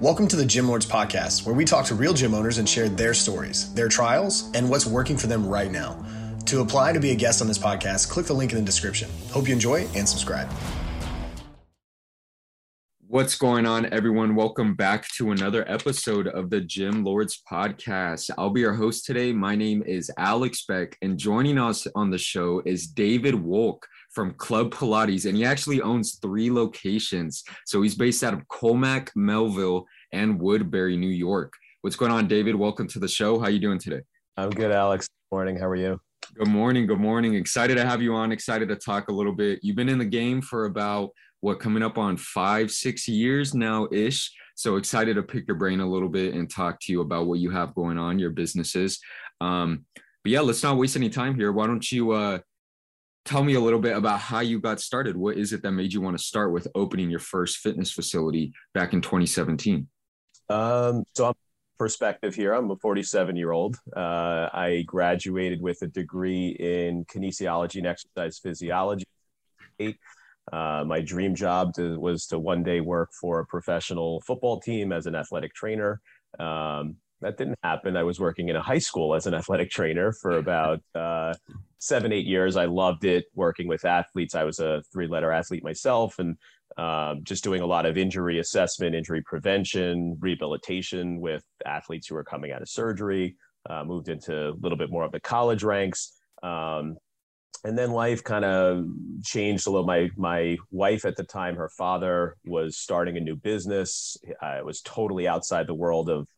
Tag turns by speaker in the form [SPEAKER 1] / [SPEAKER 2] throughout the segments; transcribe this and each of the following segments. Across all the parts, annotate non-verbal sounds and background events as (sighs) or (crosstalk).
[SPEAKER 1] Welcome to the Gym Lords Podcast, where we talk to real gym owners and share their stories, their trials, and what's working for them right now. To apply to be a guest on this podcast, click the link in the description. Hope you enjoy and subscribe.
[SPEAKER 2] What's going on, everyone? Welcome back to another episode of the Gym Lords Podcast. I'll be your host today. My name is Alex Beck, and joining us on the show is David Wolk from Club Pilates, and he actually owns three locations. So he's based out of Commack, Melville, and Woodbury, New York. What's going on, David? Welcome to the show. How you doing today?
[SPEAKER 3] I'm good, Alex. Good morning. How are you?
[SPEAKER 2] Good morning. Good morning. Excited to have you on. Excited to talk a little bit. You've been in the game for about what coming up on five, six years now ish. So excited to pick your brain a little bit and talk to you about what you have going on, your businesses. Um, but yeah, let's not waste any time here. Why don't you uh, tell me a little bit about how you got started. What is it that made you want to start with opening your first fitness facility back in 2017?
[SPEAKER 3] Um, so I'm perspective here. I'm a 47 year old. Uh, I graduated with a degree in kinesiology and exercise physiology. Uh, my dream job to, was to one day work for a professional football team as an athletic trainer. Um, that didn't happen. I was working in a high school as an athletic trainer for about (laughs) uh, seven, eight years. I loved it working with athletes. I was a three letter athlete myself and um, just doing a lot of injury assessment, injury prevention, rehabilitation with athletes who were coming out of surgery. Uh, moved into a little bit more of the college ranks. Um, and then life kind of changed a little. My my wife at the time, her father was starting a new business. I was totally outside the world of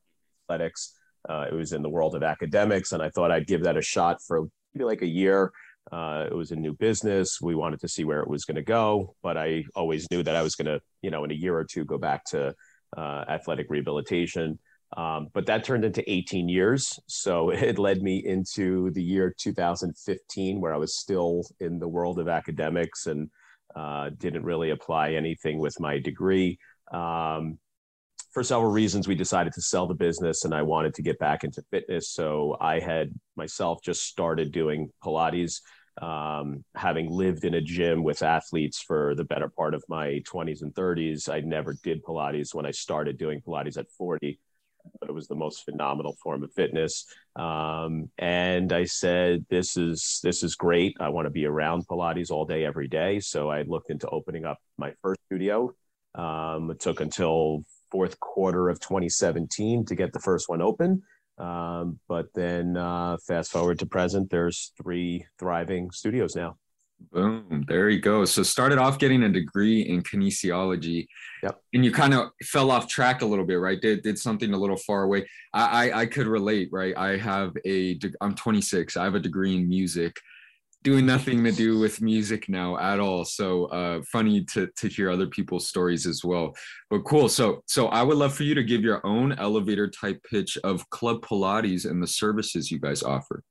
[SPEAKER 3] athletics. Uh, it was in the world of academics, and I thought I'd give that a shot for maybe like a year. Uh, it was a new business. We wanted to see where it was going to go, but I always knew that I was going to, you know, in a year or two, go back to uh, athletic rehabilitation. Um, but that turned into 18 years. So (laughs) it led me into the year 2015, where I was still in the world of academics and uh, didn't really apply anything with my degree. Um, for several reasons, we decided to sell the business and I wanted to get back into fitness. So I had myself just started doing Pilates, um, having lived in a gym with athletes for the better part of my 20s and 30s. I never did Pilates when I started doing Pilates at 40. But it was the most phenomenal form of fitness, um, and I said, "This is this is great. I want to be around Pilates all day, every day." So I looked into opening up my first studio. Um, it took until fourth quarter of 2017 to get the first one open. Um, but then uh, fast forward to present, there's three thriving studios now.
[SPEAKER 2] Boom, there you go. So started off getting a degree in kinesiology.
[SPEAKER 3] Yep.
[SPEAKER 2] And you kind of fell off track a little bit, right? Did, did something a little far away. I, I I could relate, right? I have a I'm 26. I have a degree in music doing nothing to do with music now at all. So uh, funny to to hear other people's stories as well. But cool. So so I would love for you to give your own elevator type pitch of Club Pilates and the services you guys offer.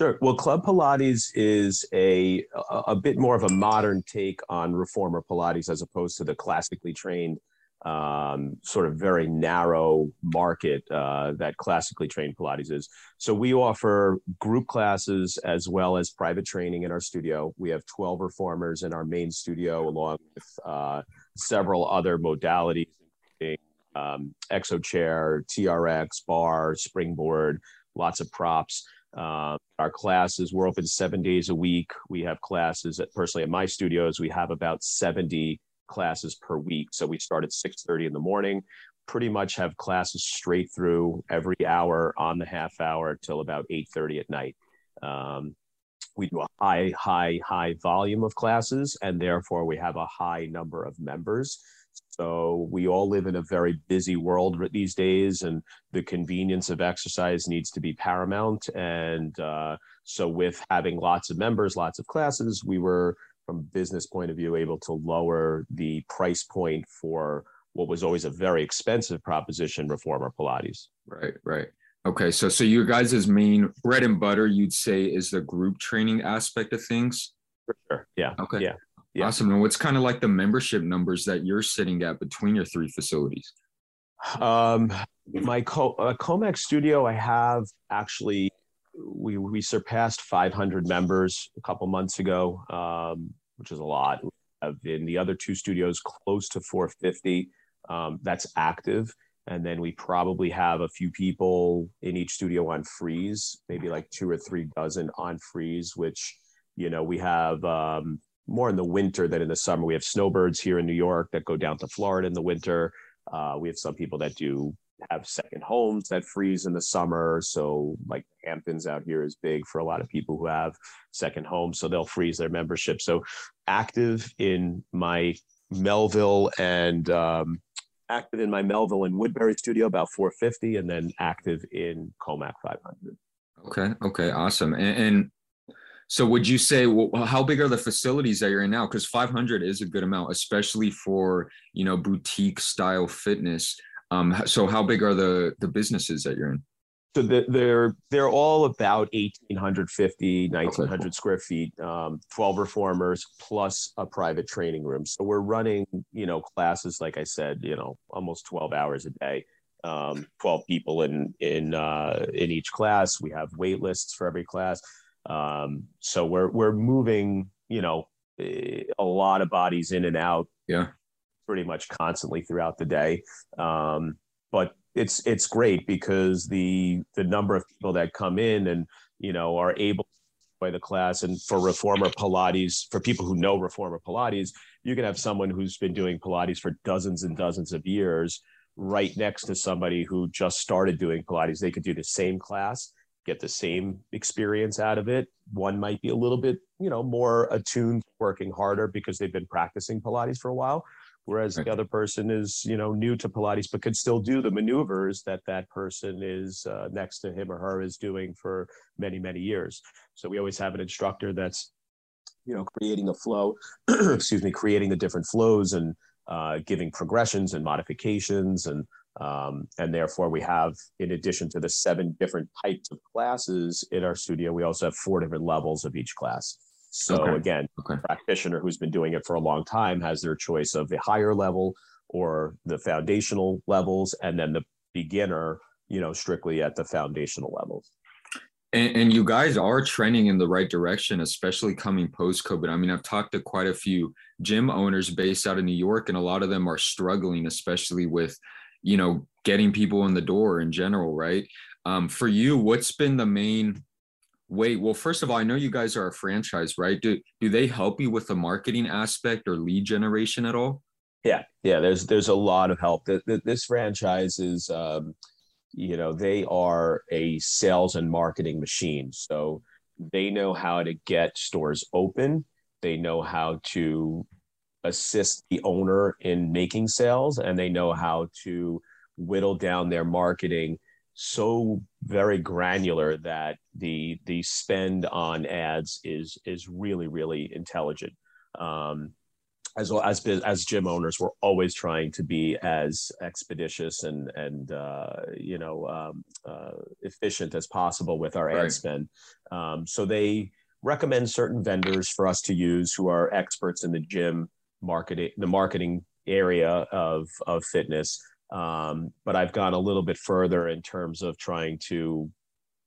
[SPEAKER 3] Sure. Well, Club Pilates is a a bit more of a modern take on reformer Pilates as opposed to the classically trained um, sort of very narrow market uh, that classically trained Pilates is. So we offer group classes as well as private training in our studio. We have 12 reformers in our main studio, along with uh, several other modalities, including um, exo chair, TRX, bar, springboard, lots of props. Uh, our classes, we're open seven days a week. We have classes at, personally at my studios. We have about 70 classes per week. So we start at 6:30 in the morning, pretty much have classes straight through every hour on the half hour till about 8:30 at night. Um, we do a high, high, high volume of classes, and therefore we have a high number of members. So we all live in a very busy world these days, and the convenience of exercise needs to be paramount. And uh, so, with having lots of members, lots of classes, we were from business point of view able to lower the price point for what was always a very expensive proposition reformer pilates.
[SPEAKER 2] Right right. Okay so so your guys' main bread and butter you'd say is the group training aspect of things?
[SPEAKER 3] For sure yeah
[SPEAKER 2] okay.
[SPEAKER 3] yeah, yeah.
[SPEAKER 2] awesome and what's kind of like the membership numbers that you're sitting at between your three facilities?
[SPEAKER 3] Um my co- uh, Commack studio i have actually we we surpassed 500 members a couple months ago, um, which is a lot. In the other two studios, close to 450. Um, that's active. and then we probably have a few people in each studio on freeze, maybe like two or three dozen on freeze, which you know we have um, more in the winter than in the summer. We have snowbirds here in New York that go down to Florida in the winter. Uh, we have some people that do have second homes that freeze in the summer. So, like Hamptons out here is big for a lot of people who have second homes. So, they'll freeze their membership. So, active in my Melville and um, active in my Melville and Woodbury studio, about 450, and then active in Commack 500.
[SPEAKER 2] Okay. Okay. Awesome. And, and so, would you say well, how big are the facilities that you're in now? Because 500 is a good amount, especially for you know boutique style fitness. Um, so how big are the the businesses that you're in?
[SPEAKER 3] So the, they're they're all about 1850 1900 okay, cool. square feet um, 12 reformers plus a private training room. So we're running you know classes like i said you know almost 12 hours a day. Um, 12 people in in uh, in each class. We have wait lists for every class. Um, so we're we're moving you know a lot of bodies in and out.
[SPEAKER 2] Yeah
[SPEAKER 3] pretty much constantly throughout the day. Um, but it's it's great because the the number of people that come in and you know are able by the class. And for reformer pilates for people who know reformer pilates you can have someone who's been doing pilates for dozens and dozens of years right next to somebody who just started doing pilates. They could do the same class get the same experience out of it. One might be a little bit you know more attuned working harder because they've been practicing pilates for a while whereas right. the other person is you know new to pilates but could still do the maneuvers that that person is uh, next to him or her is doing for many many years so we always have an instructor that's you know creating a flow (clears throat) excuse me creating the different flows and uh, giving progressions and modifications and um, and therefore we have in addition to the seven different types of classes in our studio we also have four different levels of each class so okay. again, okay. practitioner who's been doing it for a long time has their choice of the higher level or the foundational levels, and then the beginner, you know, strictly at the foundational levels.
[SPEAKER 2] And, and, you guys are trending in the right direction, especially coming post COVID. I mean, I've talked to quite a few gym owners based out of New York, and a lot of them are struggling, especially with, you know, getting people in the door in general, right? Um, for you, what's been the main Wait, well, first of all, I know you guys are a franchise, right? Do do they help you with the marketing aspect or lead generation at all?
[SPEAKER 3] Yeah, yeah. There's there's a lot of help. This franchise is, um, you know, they are a sales and marketing machine. So they know how to get stores open. They know how to assist the owner in making sales, and they know how to whittle down their marketing so very granular that the the spend on ads is is really really intelligent. Um, as well as as gym owners, we're always trying to be as expeditious and and uh, you know um, uh, efficient as possible with our right. ad spend. Um, so they recommend certain vendors for us to use who are experts in the gym marketing, the marketing area of of fitness. Um, but I've gone a little bit further in terms of trying to,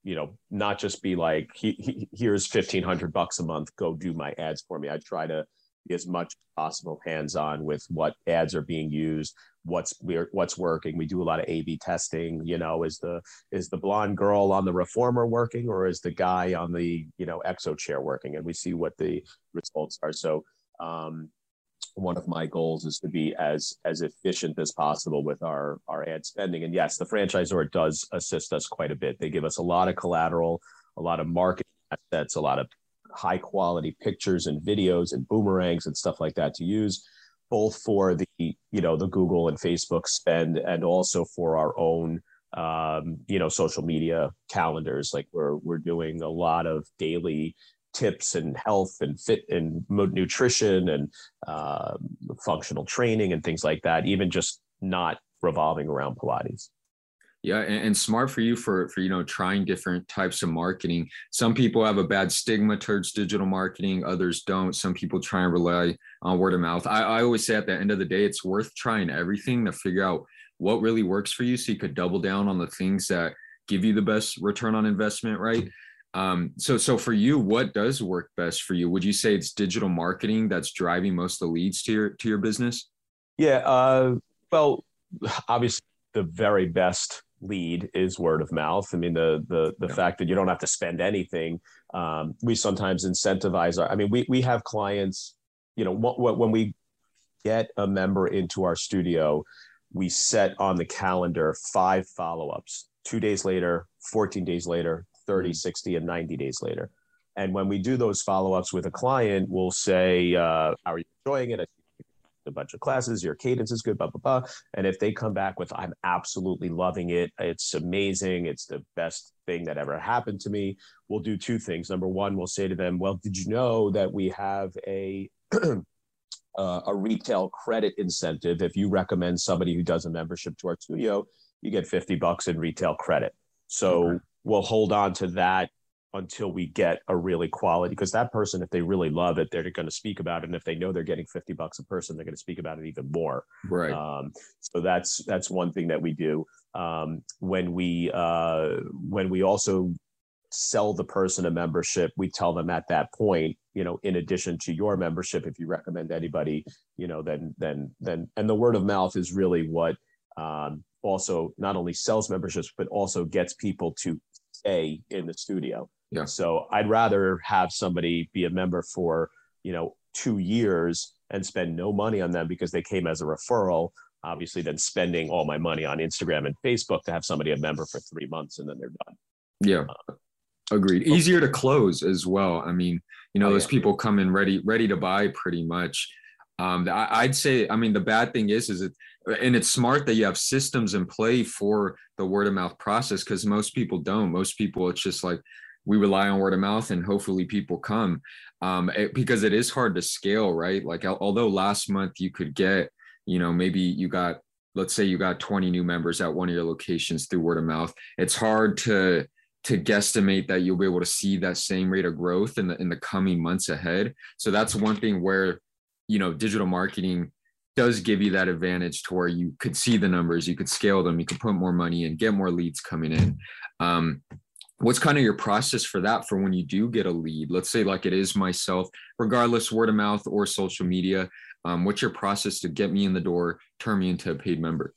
[SPEAKER 3] you know, not just be like, he, he, here's fifteen hundred bucks a month, go do my ads for me. I try to be as much possible hands on with what ads are being used, what's what's working. We do a lot of A/B testing. You know, is the is the blonde girl on the reformer working, or is the guy on the you know exo chair working? And we see what the results are. So um, one of my goals is to be as as efficient as possible with our our ad spending. And yes, the franchisor does assist us quite a bit. They give us a lot of collateral, a lot of marketing assets, a lot of high quality pictures and videos and boomerangs and stuff like that to use both for the you know the google and facebook spend and also for our own um, you know social media calendars like we're we're doing a lot of daily tips and health and fit and nutrition and uh, functional training and things like that, even just not revolving around Pilates.
[SPEAKER 2] Yeah, and, and, smart for you for for you know trying different types of marketing. Some people have a bad stigma towards digital marketing, others don't. Some people try and rely on word of mouth. I, I always say at the end of the day, it's worth trying everything to figure out what really works for you, so you could double down on the things that give you the best return on investment, right? Um, so, so for you, what does work best for you? Would you say it's digital marketing that's driving most of the leads to your to your business?
[SPEAKER 3] Yeah. Uh, well, obviously, the very best lead is word of mouth. I mean, the the the yeah. fact that you don't have to spend anything. Um, we sometimes incentivize our. I mean, we we have clients. You know, what, what, when we get a member into our studio, we set on the calendar five follow ups. Two days later, 14 days later, 30, mm-hmm. 60, and 90 days later. And when we do those follow ups with a client, we'll say, uh, How are you enjoying it? a bunch of classes, your cadence is good, blah, blah, blah. And if they come back with, I'm absolutely loving it, it's amazing, it's the best thing that ever happened to me, we'll do two things. Number one, we'll say to them, Well, did you know that we have a (clears throat) uh, a retail credit incentive if you recommend somebody who does a membership to our studio you get 50 bucks in retail credit so. We'll hold on to that until we get a really quality because that person if they really love it they're going to speak about it and if they know they're getting 50 bucks a person they're going to speak about it even more.
[SPEAKER 2] Right.
[SPEAKER 3] Um, so that's that's one thing that we do. Um, when we uh, when we also sell the person a membership we tell them at that point you know in addition to your membership if you recommend anybody you know then then then and the word of mouth is really what um, also not only sells memberships but also gets people to stay in the studio
[SPEAKER 2] yeah.
[SPEAKER 3] So I'd rather have somebody be a member for, you know, two years and spend no money on them because they came as a referral, obviously, than spending all my money on Instagram and Facebook to have somebody a member for three months and then they're done.
[SPEAKER 2] Yeah. Uh, Agreed. Easier to close as well. I mean, you know, oh, those yeah. people come in ready, ready to buy pretty much. Um, I, would say, I mean, the bad thing is, is it, and it's smart that you have systems in play for the word of mouth process because most people don't. Most people, it's just like, we rely on word of mouth and hopefully people come. Um, it, because it is hard to scale right? Like although last month you could get you know maybe you got let's say you got 20 new members at one of your locations through word of mouth it's hard to to guesstimate that you'll be able to see that same rate of growth in the in the coming months ahead. So that's one thing where you know digital marketing does give you that advantage to where you could see the numbers you could scale them you could put more money in get more leads coming in. Um, what's kind of your process for that for when you do get a lead? Let's say like it is myself regardless word of mouth or social media um, what's your process to get me in the door turn me into a paid member?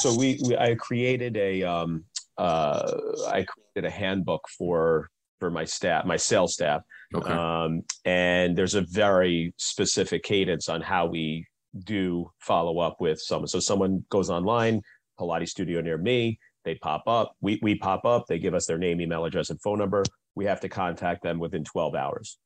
[SPEAKER 3] So we, we i created a um, uh, i created a handbook for for my staff my sales staff.
[SPEAKER 2] Okay. um,
[SPEAKER 3] and there's a very specific cadence on how we do follow up with someone so someone goes online pilates studio near me they pop up. We, we pop up. They give us their name, email address, and phone number. We have to contact them within 12 hours.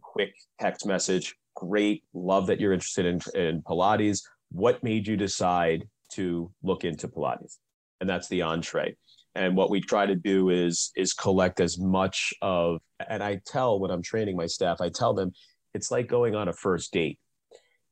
[SPEAKER 3] quick text message. Great. Love that you're interested in, in Pilates. What made you decide to look into Pilates? And that's the entree. And what we try to do is is collect as much of. And I tell when I'm training my staff, I tell them it's like going on a first date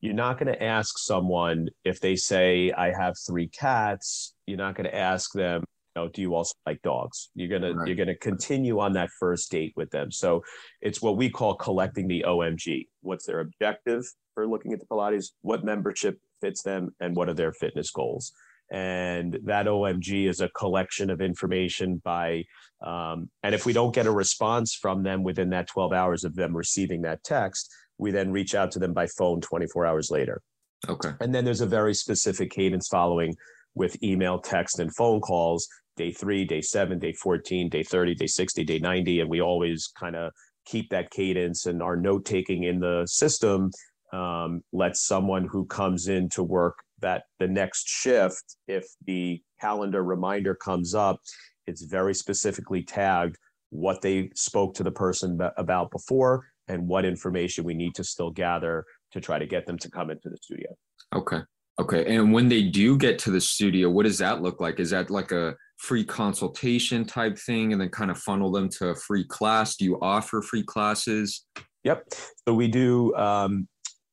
[SPEAKER 3] you're not going to ask someone if they say i have three cats you're not going to ask them you know do you also like dogs? You're going right. to you're going to continue on that first date with them. So it's what we call collecting the omg what's their objective for looking at the pilates? What membership fits them? And what are their fitness goals? And that omg is a collection of information by um, and if we don't get a response from them within that 12 hours of them receiving that text we then reach out to them by phone 24 hours later.
[SPEAKER 2] Okay.
[SPEAKER 3] And then there's a very specific cadence following with email, text, and phone calls day three, day seven, day 14, day 30, day 60, day 90. And we always kind of keep that cadence and our note taking in the system um, lets someone who comes in to work that the next shift, if the calendar reminder comes up, it's very specifically tagged what they spoke to the person about before and what information we need to still gather to try to get them to come into the studio.
[SPEAKER 2] Okay. Okay. And when they do get to the studio, what does that look like? Is that like a free consultation type thing and then kind of funnel them to a free class? Do you offer free classes?
[SPEAKER 3] Yep. So we do um,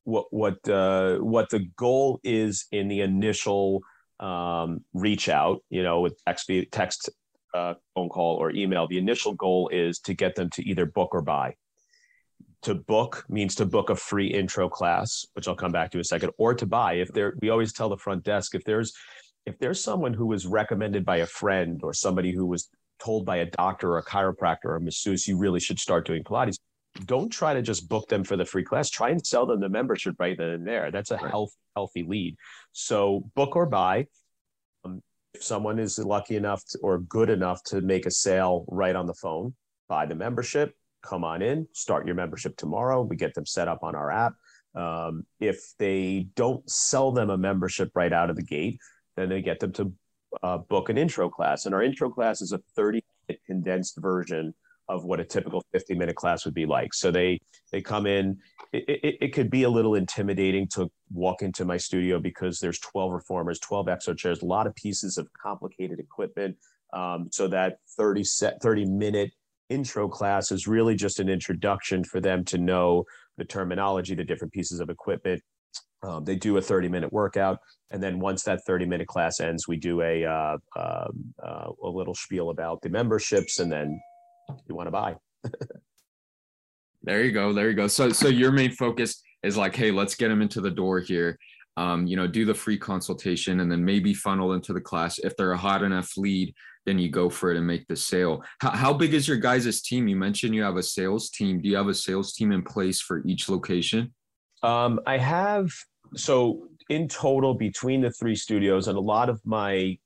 [SPEAKER 3] what what uh, what the goal is in the initial um, reach out, you know, with text, text uh, phone call or email. The initial goal is to get them to either book or buy to book means to book a free intro class, which I'll come back to in a second, or to buy. If there, we always tell the front desk if there's if there's someone who was recommended by a friend or somebody who was told by a doctor or a chiropractor or a masseuse, you really should start doing Pilates. Don't try to just book them for the free class. Try and sell them the membership right then and there. That's a right. health, healthy lead. So book or buy. Um, if someone is lucky enough to, or good enough to make a sale right on the phone, buy the membership, come on in, start your membership tomorrow. We get them set up on our app. Um, if they don't sell them a membership right out of the gate, then they get them to uh, book an intro class. And our intro class is a 30 minute condensed version of what a typical 50 minute class would be like. So they they come in. It, it, it, could be a little intimidating to walk into my studio because there's 12 reformers, 12 exo chairs, a lot of pieces of complicated equipment. Um, so that 30 set 30 minute intro class is really just an introduction for them to know the terminology, the different pieces of equipment. Um, they do a 30 minute workout. And then once that 30 minute class ends, we do a, uh, um, uh, a little spiel about the memberships and then you want to buy. (laughs)
[SPEAKER 2] there you go. There you go. So, so your main focus is like, hey, let's get them into the door here. Um, you know, do the free consultation and then maybe funnel into the class. If they're a hot enough lead, then you go for it and make the sale. How, how big is your guys' team? You mentioned you have a sales team. Do you have a sales team in place for each location?
[SPEAKER 3] Um, I have so in total between the three studios and a lot of my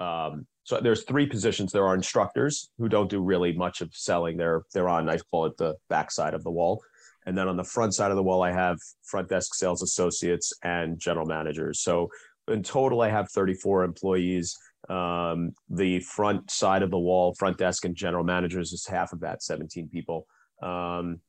[SPEAKER 3] um, so there's three positions. There are instructors who don't do really much of selling. They're they're on I call it the back side of the wall. And then on the front side of the wall, I have front desk sales associates and general managers. So in total, I have 34 employees. Um, the front side of the wall, front desk and general managers is half of that, 17 people. Um,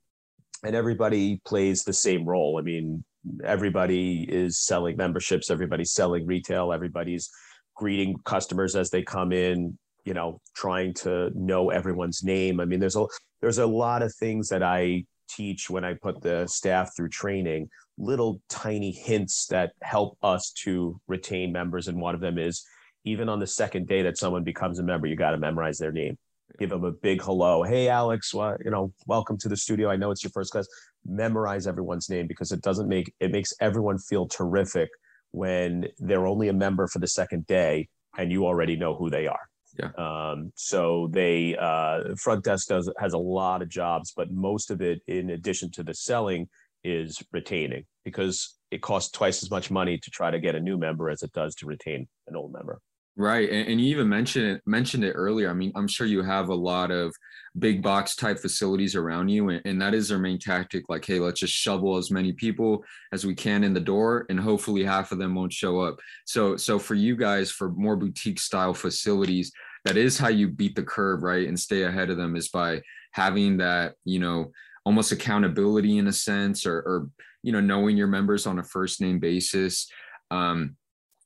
[SPEAKER 3] and everybody plays the same role. I mean, everybody is selling memberships, everybody's selling retail, everybody's greeting customers as they come in, you know, trying to know everyone's name. I mean, there's a there's a lot of things that I teach when I put the staff through training, little tiny hints that help us to retain members. And one of them is even on the second day that someone becomes a member, you got to memorize their name. Give them a big hello. Hey, Alex, well, you know, welcome to the studio. I know it's your first class. Memorize everyone's name because it doesn't make it makes everyone feel terrific when they're only a member for the second day and you already know who they are.
[SPEAKER 2] Yeah.
[SPEAKER 3] Um, so they uh, front desk does has a lot of jobs, but most of it, in addition to the selling, is retaining because it costs twice as much money to try to get a new member as it does to retain an old member.
[SPEAKER 2] Right, and, and you even mentioned it mentioned it earlier. I mean, I'm sure you have a lot of big box type facilities around you, and, and that is their main tactic. Like, hey, let's just shovel as many people as we can in the door, and hopefully half of them won't show up. So, so for you guys, for more boutique style facilities, that is how you beat the curve, right, and stay ahead of them is by having that, you know, almost accountability in a sense, or, or you know, knowing your members on a first name basis. Um,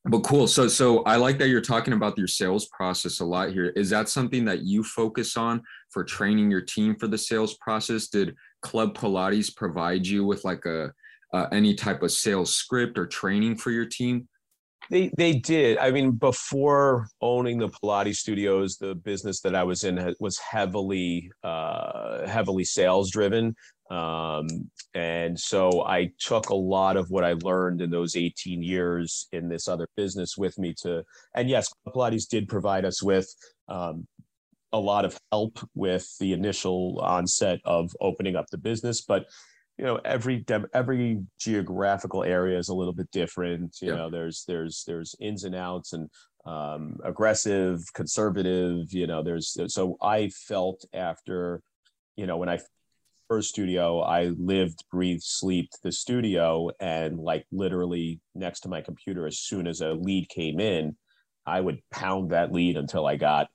[SPEAKER 2] but cool. So so i like that you're talking about your sales process a lot here. Is that something that you focus on for training your team for the sales process? Did club pilates provide you with like a uh, any type of sales script or training for your team?
[SPEAKER 3] They they did. I mean before owning the pilates studios the business that i was in was heavily uh heavily sales driven um, and so I took a lot of what I learned in those 18 years in this other business with me to, and yes, Pilates did provide us with um, a lot of help with the initial onset of opening up the business, but you know every every geographical area is a little bit different you yeah. know there's there's there's ins and outs and um, aggressive conservative you know there's so i felt after you know when i first studio, I lived, breathed, slept the studio, and like literally next to my computer, as soon as a lead came in, I would pound that lead until I got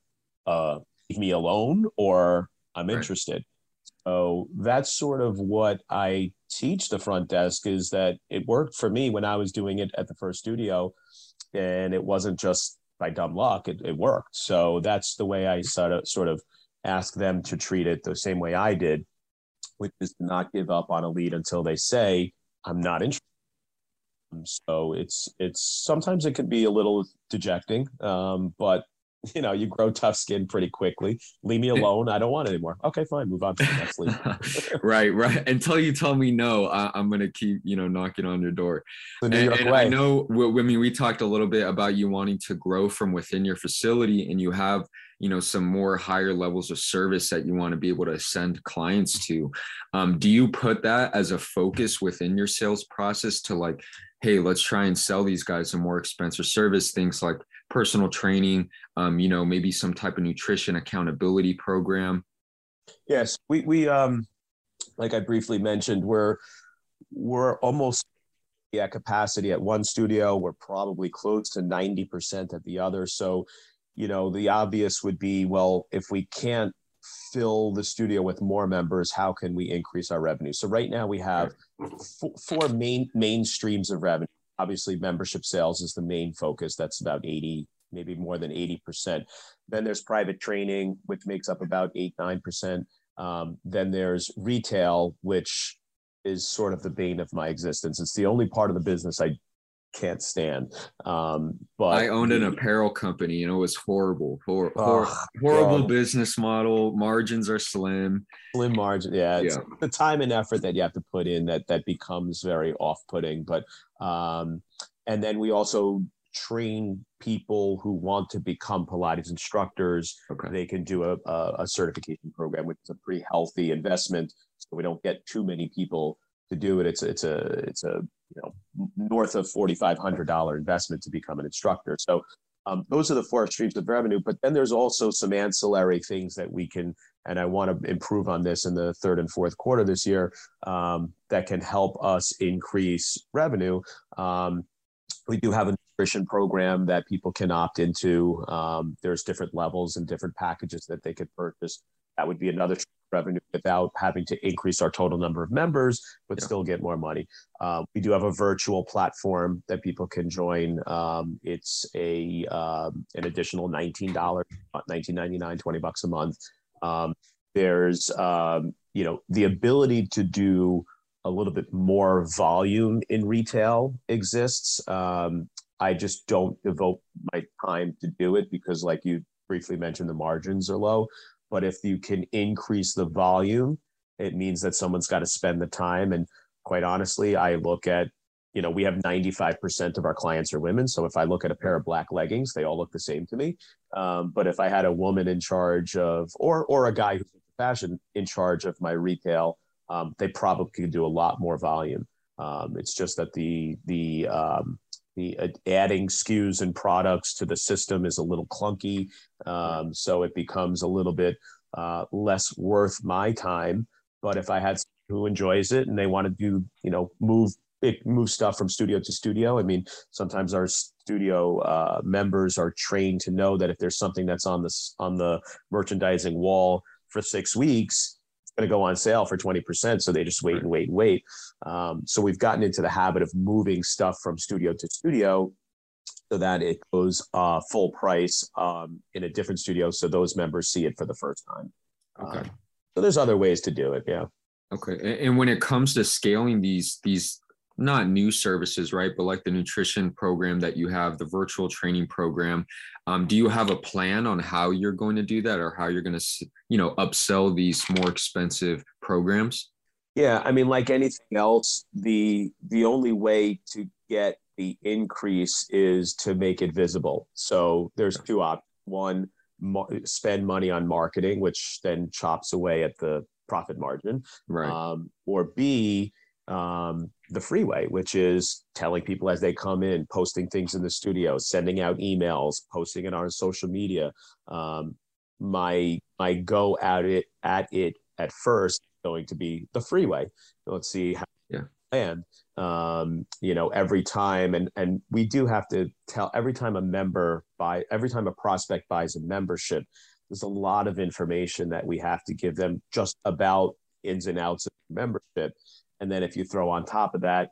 [SPEAKER 3] uh, leave me alone or I'm right. interested. So that's sort of what I teach the front desk is that it worked for me when I was doing it at the first studio, and it wasn't just by dumb luck; it, it worked. So that's the way I sort of sort of ask them to treat it the same way I did which is to not give up on a lead until they say, I'm not interested. So it's it's sometimes it can be a little dejecting, um, but (laughs) you know you grow tough skin pretty quickly. Leave me alone. I don't want it anymore. Okay, fine. Move on to the next lead. (laughs)
[SPEAKER 2] right, right. Until you tell me no, I, am gonna keep you know knocking on your door. And, and I know. I mean, we talked a little bit about you wanting to grow from within your facility, and you have you know some more higher levels of service that you want to be able to send clients to um, do you put that as a focus within your sales process to like hey let's try and sell these guys a more expensive service things like personal training, um, you know, maybe some type of nutrition accountability program?
[SPEAKER 3] Yes, we we um, like I briefly mentioned, we're we're almost at capacity at one studio. We're probably close to ninety percent at the other. So, you know, the obvious would be, well, if we can't fill the studio with more members, how can we increase our revenue? So right now we have four main main streams of revenue. Obviously, membership sales is the main focus. That's about 80, maybe more than 80%. Then there's private training, which makes up about 8, 9%. Um, then there's retail, which is sort of the bane of my existence. It's the only part of the business I can't stand. Um, but
[SPEAKER 2] I owned an apparel company and it was horrible. Hor- hor- horrible business model. Margins are slim.
[SPEAKER 3] Slim margin. Yeah, yeah. the time and effort that you have to put in that that becomes very off-putting. But um, and then we also train people who want to become Pilates instructors. Okay. They can do a, a, a certification program, which is a pretty healthy investment. So we don't get too many people to do it. It's it's a it's a you know north of forty five hundred dollar investment to become an instructor. So um, those are the four streams of revenue. But then there's also some ancillary things that we can, and I want to improve on this in the third and fourth quarter this year um, that can help us increase revenue. Um, we do have a nutrition program that people can opt into. Um, there's different levels and different packages that they could purchase. That would be another revenue without having to increase our total number of members, but yeah. still get more money. Uh, we do have a virtual platform that people can join. Um, it's a um, an additional $19, $19.99, 20 bucks a month. Um, there's um, you know the ability to do a little bit more volume in retail exists. Um, I just don't devote my time to do it because, like you briefly mentioned, the margins are low. But if you can increase the volume, it means that someone's got to spend the time. And quite honestly, I look at, you know, we have 95% of our clients are women. So if I look at a pair of black leggings, they all look the same to me. Um, but if I had a woman in charge of, or, or a guy who's fashion in charge of my retail, um, they probably could do a lot more volume. Um, it's just that the, the, um, the uh, adding SKUs and products to the system is a little clunky. Um, so it becomes a little bit uh, less worth my time. But if I had who enjoys it and they want to do, you know, move it move stuff from studio to studio. I mean, sometimes our studio uh, members are trained to know that if there's something that's on this on the merchandising wall for six weeks, going to go on sale for 20%. So they just wait and wait and wait. Um, so we've gotten into the habit of moving stuff from studio to studio so that it goes uh, full price um, in a different studio. So those members see it for the first time. Okay. Um, so there's other ways to do it. Yeah.
[SPEAKER 2] Okay. And when it comes to scaling these, these not new services, right? But like the nutrition program that you have, the virtual training program. Um, do you have a plan on how you're going to do that or how you're going to, you know, upsell these more expensive programs?
[SPEAKER 3] Yeah, I mean, like anything else, the the only way to get the increase is to make it visible. So there's two options. One, mo- spend money on marketing, which then chops away at the profit margin.
[SPEAKER 2] Right.
[SPEAKER 3] Um, or B, um, the freeway, which is telling people as they come in, posting things in the studio, sending out emails, posting it on social media. Um, my my go at it at it at first going to be the freeway. Let's see how
[SPEAKER 2] yeah.
[SPEAKER 3] and um, you know every time and and we do have to tell every time a member buy every time a prospect buys a membership there's a lot of information that we have to give them just about ins and outs of membership and then if you throw on top of that,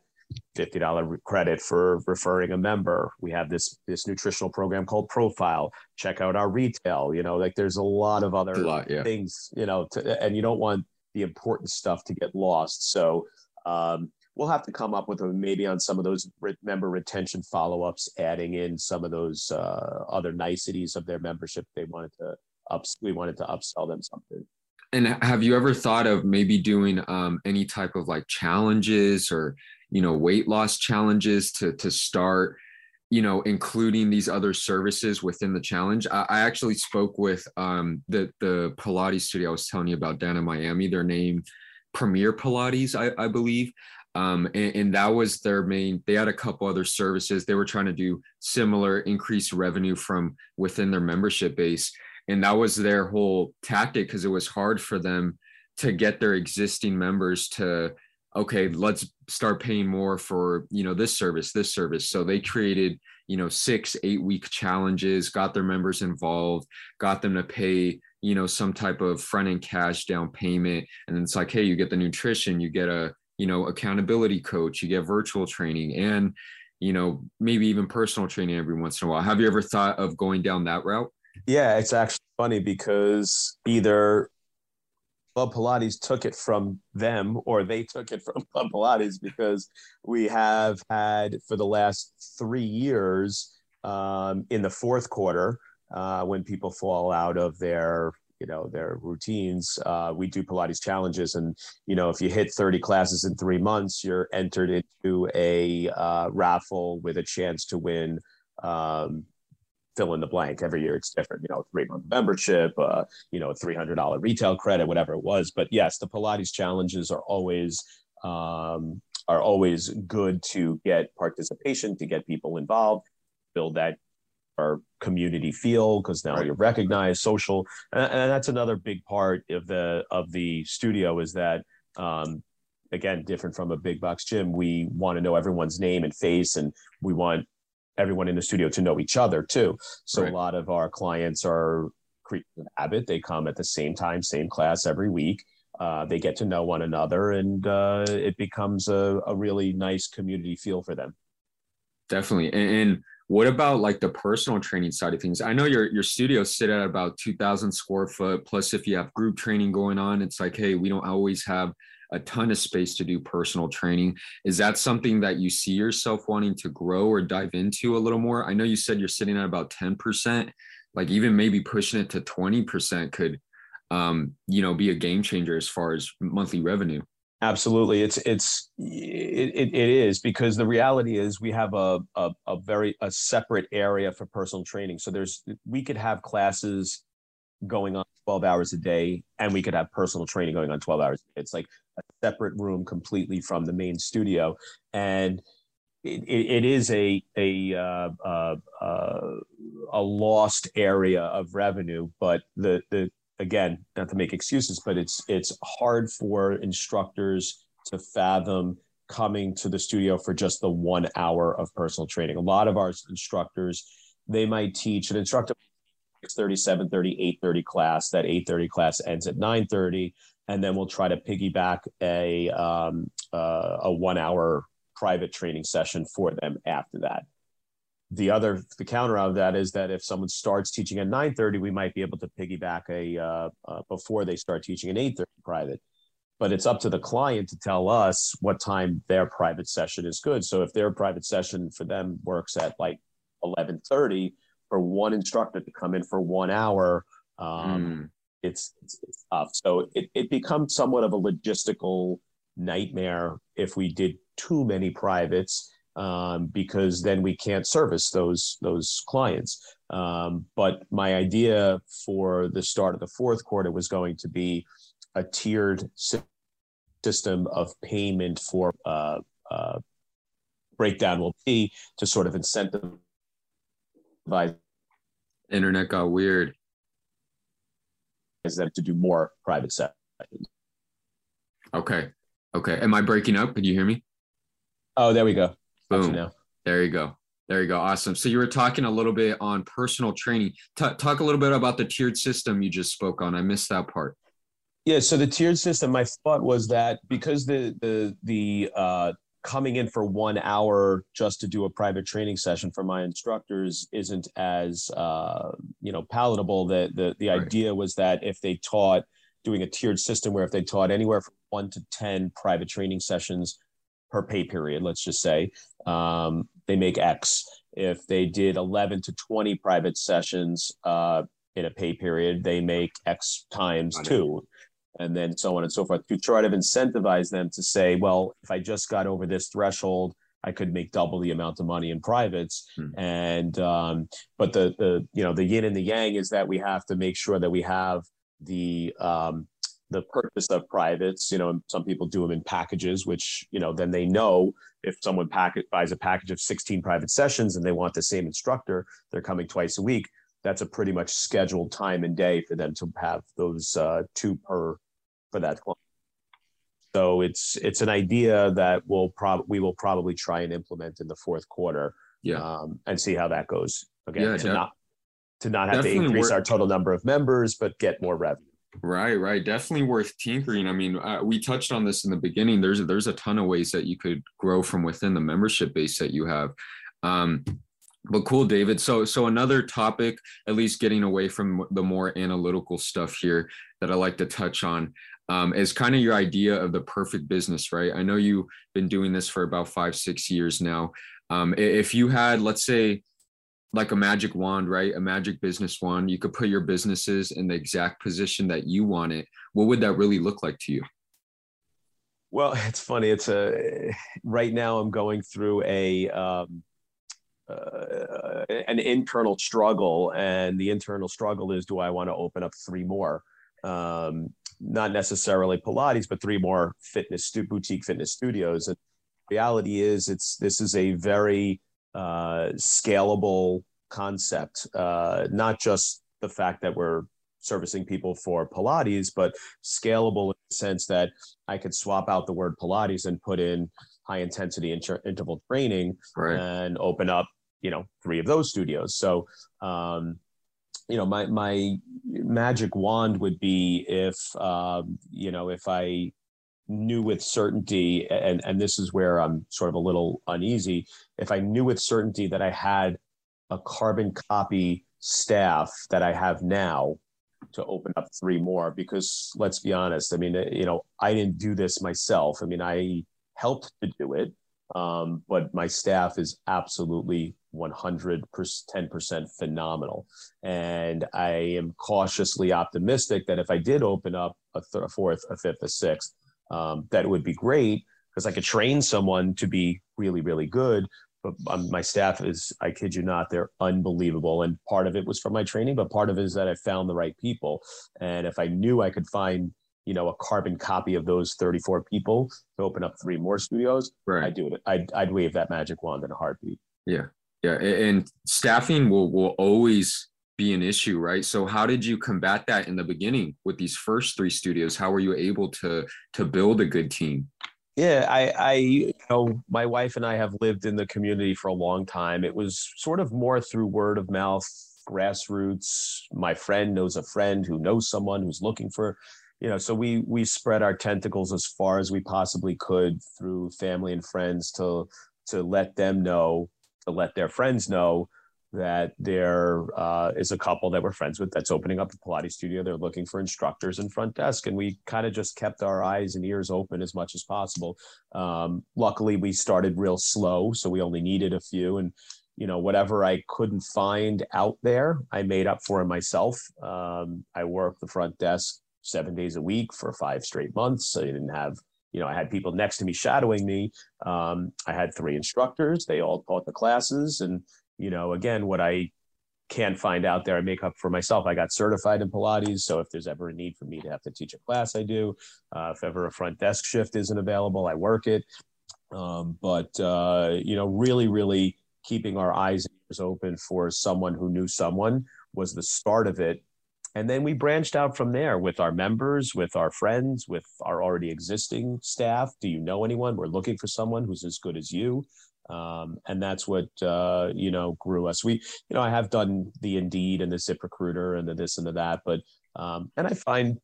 [SPEAKER 3] $50 credit for referring a member. We have this this nutritional program called Profile. Check out our retail. You know, like there's a lot of other lot, yeah. things, you know, to, and you don't want the important stuff to get lost. So um, we'll have to come up with a, maybe on some of those member retention follow-ups, adding in some of those uh, other niceties of their membership. They wanted to ups, we wanted to upsell them something.
[SPEAKER 2] And have you ever thought of maybe doing um, any type of like challenges or you know weight loss challenges to to start you know including these other services within the challenge? I, I actually spoke with um, the the pilates studio i was telling you about down in miami. Their name premier pilates i, I believe. Um, and, and, that was their main they had a couple other services. They were trying to do similar increased revenue from within their membership base and that was their whole tactic because it was hard for them to get their existing members to okay let's start paying more for you know this service this service. So they created you know six eight week challenges got their members involved got them to pay you know some type of front end cash down payment. And then it's like hey you get the nutrition you get a you know accountability coach you get virtual training and you know maybe even personal training every once in a while. Have you ever thought of going down that route
[SPEAKER 3] yeah it's actually funny because either Club Pilates took it from them or they took it from (laughs) Club Pilates because we have had for the last three years um, in the fourth quarter uh, when people fall out of their you know their routines uh, we do pilates challenges. And you know if you hit 30 classes in three months you're entered into a uh, raffle with a chance to win um, fill in the blank. Every year it's different you know three month membership uh, you know $300 retail credit whatever it was. But yes the pilates challenges are always um, are always good to get participation to get people involved build that our community feel because now right. you're recognized social. And, and, that's another big part of the of the studio is that um, again different from a big box gym we want to know everyone's name and face and we want everyone in the studio to know each other too. So right. a lot of our clients are creatures of habit. They come at the same time, same class every week. Uh, they get to know one another, and uh, it becomes a, a really nice community feel for them.
[SPEAKER 2] Definitely. And, and, what about like the personal training side of things? I know your your studio sit at about two thousand square foot. Plus, if you have group training going on, it's like, hey, we don't always have a ton of space to do personal training. Is that something that you see yourself wanting to grow or dive into a little more? I know you said you're sitting at about 10%, like even maybe pushing it to 20% could um, you know, be a game changer as far as monthly revenue.
[SPEAKER 3] Absolutely. It's, it's, it, it, is because the reality is we have a, a, a very, a separate area for personal training. So there's, we could have classes going on 12 hours a day and we could have personal training going on 12 hours it's like a separate room completely from the main studio. And it, it is a a uh, uh, uh, a lost area of revenue but the the again not to make excuses but it's it's hard for instructors to fathom coming to the studio for just the one hour of personal training. A lot of our instructors they might teach an instructor 6.30, 7.30, 8.30 class. That 8.30 class ends at 9.30. And then we'll try to piggyback a, um, uh, a one hour private training session for them after that. The other, the counter of that is that if someone starts teaching at 9.30, we might be able to piggyback a, uh, uh, before they start teaching at 8.30 private but it's up to the client to tell us what time their private session is good. So if their private session for them works at like 11:30, for one instructor to come in for one hour, um, mm. it's, it's, it's tough. So it, it becomes somewhat of a logistical nightmare if we did too many privates. Um, because then we can't service those those clients. Um, but my idea for the start of the fourth quarter was going to be a tiered system of payment for uh, uh, breakdown will be to sort of incentivize
[SPEAKER 2] Internet got weird.
[SPEAKER 3] Is that to do more private sessions?
[SPEAKER 2] Okay. Okay. Am I breaking up? can you hear me?
[SPEAKER 3] Oh, there we go.
[SPEAKER 2] Boom. There you go. There you go. Awesome. So you were talking a little bit on personal training. T- talk a little bit about the tiered system you just spoke on. I missed that part.
[SPEAKER 3] Yeah. So the tiered system, my thought was that because the the the uh, coming in for one hour just to do a private training session for my instructors isn't as uh, you know palatable. The the the right. idea was that if they taught doing a tiered system where if they taught anywhere from one to ten private training sessions per pay period, let's just say, um, they make X. If they did eleven to twenty private sessions uh, in a pay period, they make X times two and then so on and so forth to try to incentivize them to say, well, if I just got over this threshold, I could make double the amount of money in privates. Hmm. And um, but the the you know the yin and the yang is that we have to make sure that we have the um, the purpose of privates. You know, some people do them in packages, which you know then they know if someone packet buys a package of 16 private sessions and they want the same instructor, they're coming twice a week. That's a pretty much scheduled time and day for them to have those uh, two per for that client. So it's it's an idea that we'll prob we will probably try and implement in the fourth quarter.
[SPEAKER 2] Yeah.
[SPEAKER 3] Um, and see how that goes. Again,
[SPEAKER 2] Yeah,
[SPEAKER 3] to
[SPEAKER 2] def-
[SPEAKER 3] not to not have to increase
[SPEAKER 2] work-
[SPEAKER 3] our total number of members, but get more revenue.
[SPEAKER 2] Right, right. Definitely worth tinkering. I mean, uh, we touched on this in the beginning. There's there's a ton of ways that you could grow from within the membership base that you have. Um, but cool, David. So so another topic, at least getting away from the more analytical stuff here that I like to touch on, um, is kind of your idea of the perfect business, right? I know you've been doing this for about five, six years now. Um, if you had, let's say, like a magic wand, right? A magic business wand. You could put your businesses in the exact position that you want it. What would that really look like to you?
[SPEAKER 3] Well, (laughs) it's funny. It's a right now. I'm going through a um, uh, an internal struggle, and the internal struggle is: Do I want to open up three more? Um, not necessarily Pilates, but three more fitness stu- boutique fitness studios. And reality is, it's this is a very uh, scalable concept. Uh, not just the fact that we're servicing people for Pilates, but scalable in the sense that I could swap out the word Pilates and put in high intensity inter- interval training
[SPEAKER 2] Right.
[SPEAKER 3] and open up, you know, three of those studios. So, um, you know, my my magic wand would be if um, you know if I knew with certainty, and and this is where I'm sort of a little uneasy. If I knew with certainty that I had a carbon copy staff that I have now to open up three more, because let's be honest, I mean, you know, I didn't do this myself. I mean, I helped to do it, um, but my staff is absolutely 110% phenomenal. And I am cautiously optimistic that if I did open up a, th- a fourth, a fifth, a sixth, um, that it would be great because I could train someone to be really, really good. But um, my staff is, I kid you not, they're unbelievable. And part of it was from my training, but part of it is that I found the right people. And if I knew I could find, you know, a carbon copy of those 34 people to open up three more studios,
[SPEAKER 2] Right.
[SPEAKER 3] I'd do it. I'd, I'd wave that magic wand in a heartbeat.
[SPEAKER 2] Yeah. Yeah. And staffing will, will always be an issue, right? So how did you combat that in the beginning with these first three studios? How were you able to to build a good team?
[SPEAKER 3] Yeah, I, I, you know, my wife and I have lived in the community for a long time. It was sort of more through word of mouth, grassroots. My friend knows a friend who knows someone who's looking for, you know, so we we spread our tentacles as far as we possibly could through family and friends to to let them know, to let their friends know that there uh, is a couple that we're friends with that's opening up a Pilates studio. They're looking for instructors and front desk, and we kind of just kept our eyes and ears open as much as possible. Um, luckily, we started real slow, so we only needed a few, and you know whatever I couldn't find out there, I made up for it myself. Um, I worked the front desk seven days a week for five straight months. So I didn't have you know, I had people next to me shadowing me. Um, I had three instructors. They all taught the classes. And, you know, again, what I can't find out there, I make up for myself. I got certified in Pilates. So if there's ever a need for me to have to teach a class, I do. Uh, if ever a front desk shift isn't available, I work it. Um, but, uh, you know, really, really keeping our eyes and ears open for someone who knew someone was the start of it and then we branched out from there with our members with our friends with our already existing staff. Do you know anyone? We're looking for someone who's as good as you. Um, and that's what uh, you know grew us. We you know i have done the indeed and the zip recruiter and the this and the that but um, and i find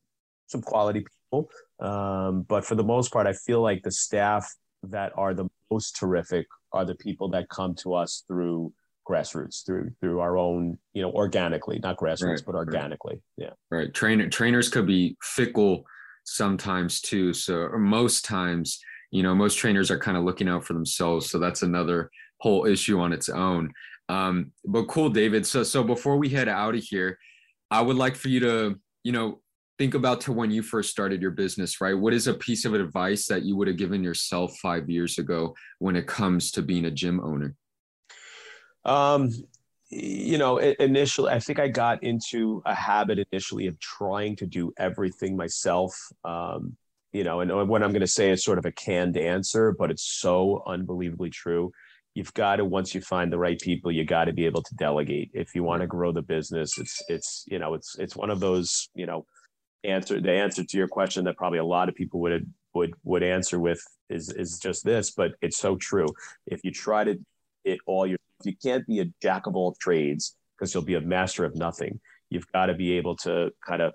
[SPEAKER 3] some quality people. Um, but for the most part i feel like the staff that are the most terrific are the people that come to us through grassroots through through our own you know organically not grassroots
[SPEAKER 2] Right,
[SPEAKER 3] but
[SPEAKER 2] right.
[SPEAKER 3] organically yeah.
[SPEAKER 2] Right trainer trainers could be fickle sometimes too so most times you know most trainers are kind of looking out for themselves so that's another whole issue on its own. Um but cool david so so before we head out of here i would like for you to you know think about to when you first started your business right? What is a piece of advice that you would have given yourself five years ago when it comes to being a gym owner
[SPEAKER 3] Um, you know, initially, I think I got into a habit initially of trying to do everything myself. Um, you know, and what I'm going to say is sort of a canned answer, but it's so unbelievably true. You've got to once you find the right people, you got to be able to delegate if you want to grow the business. It's it's you know it's it's one of those you know answer the answer to your question that probably a lot of people would would would answer with is is just this, but it's so true. If you try to it all your you can't be a jack of all trades because you'll be a master of nothing. You've got to be able to kind of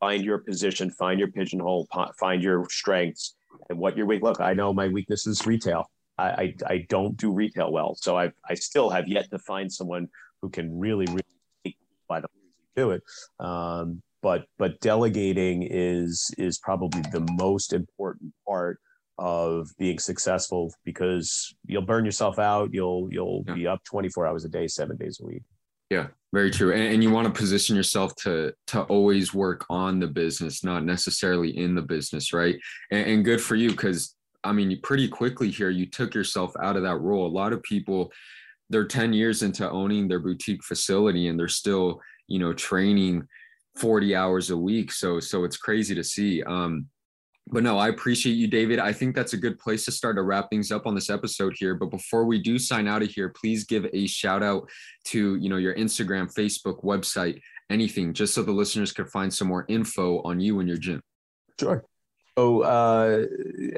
[SPEAKER 3] find your position, find your pigeonhole, find your strengths and what your weak. Look, I know my weakness is retail. I, I, I don't do retail well, so I I still have yet to find someone who can really really take by the do it. Um, but but delegating is is probably the most important part of being successful because you'll burn yourself out you'll you'll yeah. be up 24 hours a day seven days a week
[SPEAKER 2] yeah very true and, and you want to position yourself to to always work on the business not necessarily in the business right and, and good for you because i mean pretty quickly here you took yourself out of that role a lot of people they're 10 years into owning their boutique facility and they're still you know training 40 hours a week. So so it's crazy to see. Um, but no, I appreciate you, David. I think that's a good place to start to wrap things up on this episode here. But before we do sign out of here, please give a shout out to you know your Instagram, Facebook, website, anything, just so the listeners could find some more info on you and your gym.
[SPEAKER 3] Sure. So uh,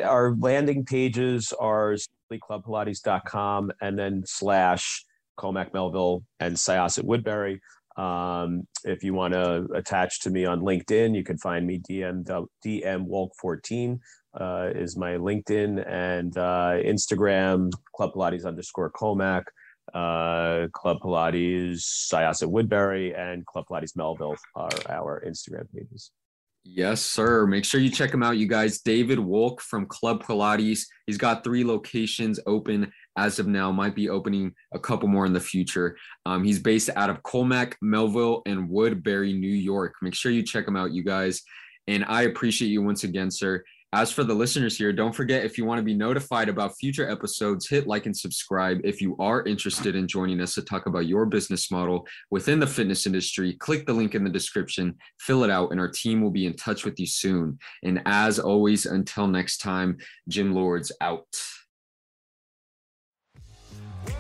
[SPEAKER 3] our landing pages are clubpilates.com and then slash Commack Melville and Syosset Woodbury. Um, if you want to attach to me on LinkedIn, you can find me DM DM Wolk 14 uh, is my LinkedIn and uh, Instagram Club Pilates underscore Commack, uh, Club Pilates Syosset Woodbury, and Club Pilates Melville are our Instagram pages.
[SPEAKER 2] Yes, sir. Make sure you check him out, you guys. David Wolk from Club Pilates. He's got three locations open as of now, might be opening a couple more in the future. Um, he's based out of Commack, Melville, and Woodbury, New York. Make sure you check him out, you guys. And I appreciate you once again, sir. As for the listeners here, don't forget if you want to be notified about future episodes, hit like and subscribe. If you are interested in joining us to talk about your business model within the fitness industry, click the link in the description, fill it out, and our team will be in touch with you soon. And as always, until next time, Gym Lords out.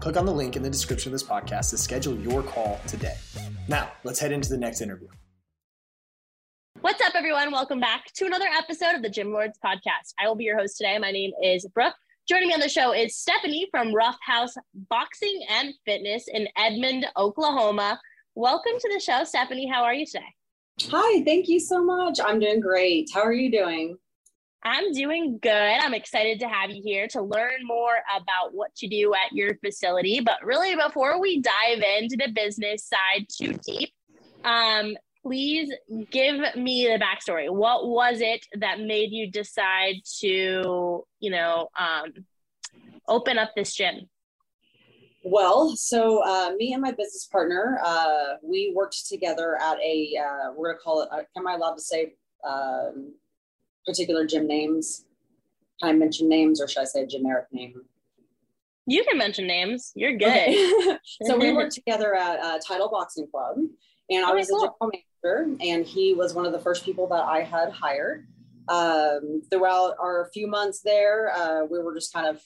[SPEAKER 1] Click on the link in the description of this podcast to schedule your call today. Now, let's head into the next interview.
[SPEAKER 4] What's up, everyone? Welcome back to another episode of the Gym Lords podcast. I will be your host today. My name is Brooke. Joining me on the show is Stephanie from Rough House Boxing and Fitness in Edmond, Oklahoma. Welcome to the show, Stephanie. How are you today?
[SPEAKER 5] Hi, thank you so much. I'm doing great. How are you doing?
[SPEAKER 4] I'm doing good. I'm excited to have you here to learn more about what you do at your facility. But really, before we dive into the business side too deep, um, please give me the backstory. What was it that made you decide to, you know, um, open up this gym?
[SPEAKER 5] Well, so uh, me and my business partner, uh, we worked together at a, uh, we're gonna call it, uh, am I allowed to say um, particular gym names? Can I mention names or should I say a generic name?
[SPEAKER 4] You can mention names. You're good.
[SPEAKER 5] Okay. (laughs) so we (laughs) worked together at uh, Title Boxing Club, and I was cool. a general manager, and he was one of the first people that I had hired. Um, throughout our few months there, uh, we were just kind of,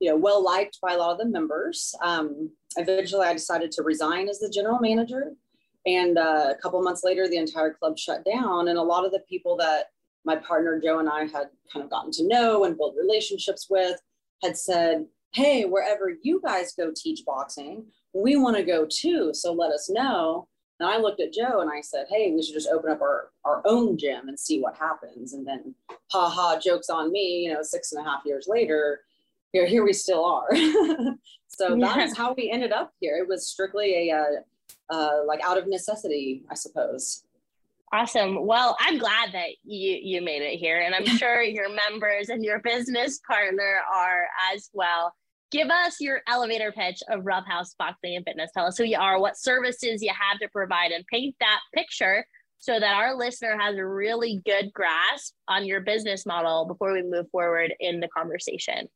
[SPEAKER 5] you know, well liked by a lot of the members. Um, eventually, I decided to resign as the general manager, and uh, a couple months later, the entire club shut down, and a lot of the people that my partner Joe and I had kind of gotten to know and build relationships with had said, Hey, wherever you guys go teach boxing, we want to go too. So let us know. And I looked at Joe and I said, Hey, we should just open up our, our own gym and see what happens. And then, ha ha, jokes on me, you know, six and a half years later, here, here we still are. (laughs) so yeah. that is how we ended up here. It was strictly a uh, uh, like out of necessity, I suppose.
[SPEAKER 4] Awesome. Well, I'm glad that you you made it here, and I'm (laughs) sure your members and your business partner are as well. Give us your elevator pitch of Rough House Boxing and Fitness. Tell us who you are, what services you have to provide, and paint that picture so that our listener has a really good grasp on your business model before we move forward in the conversation.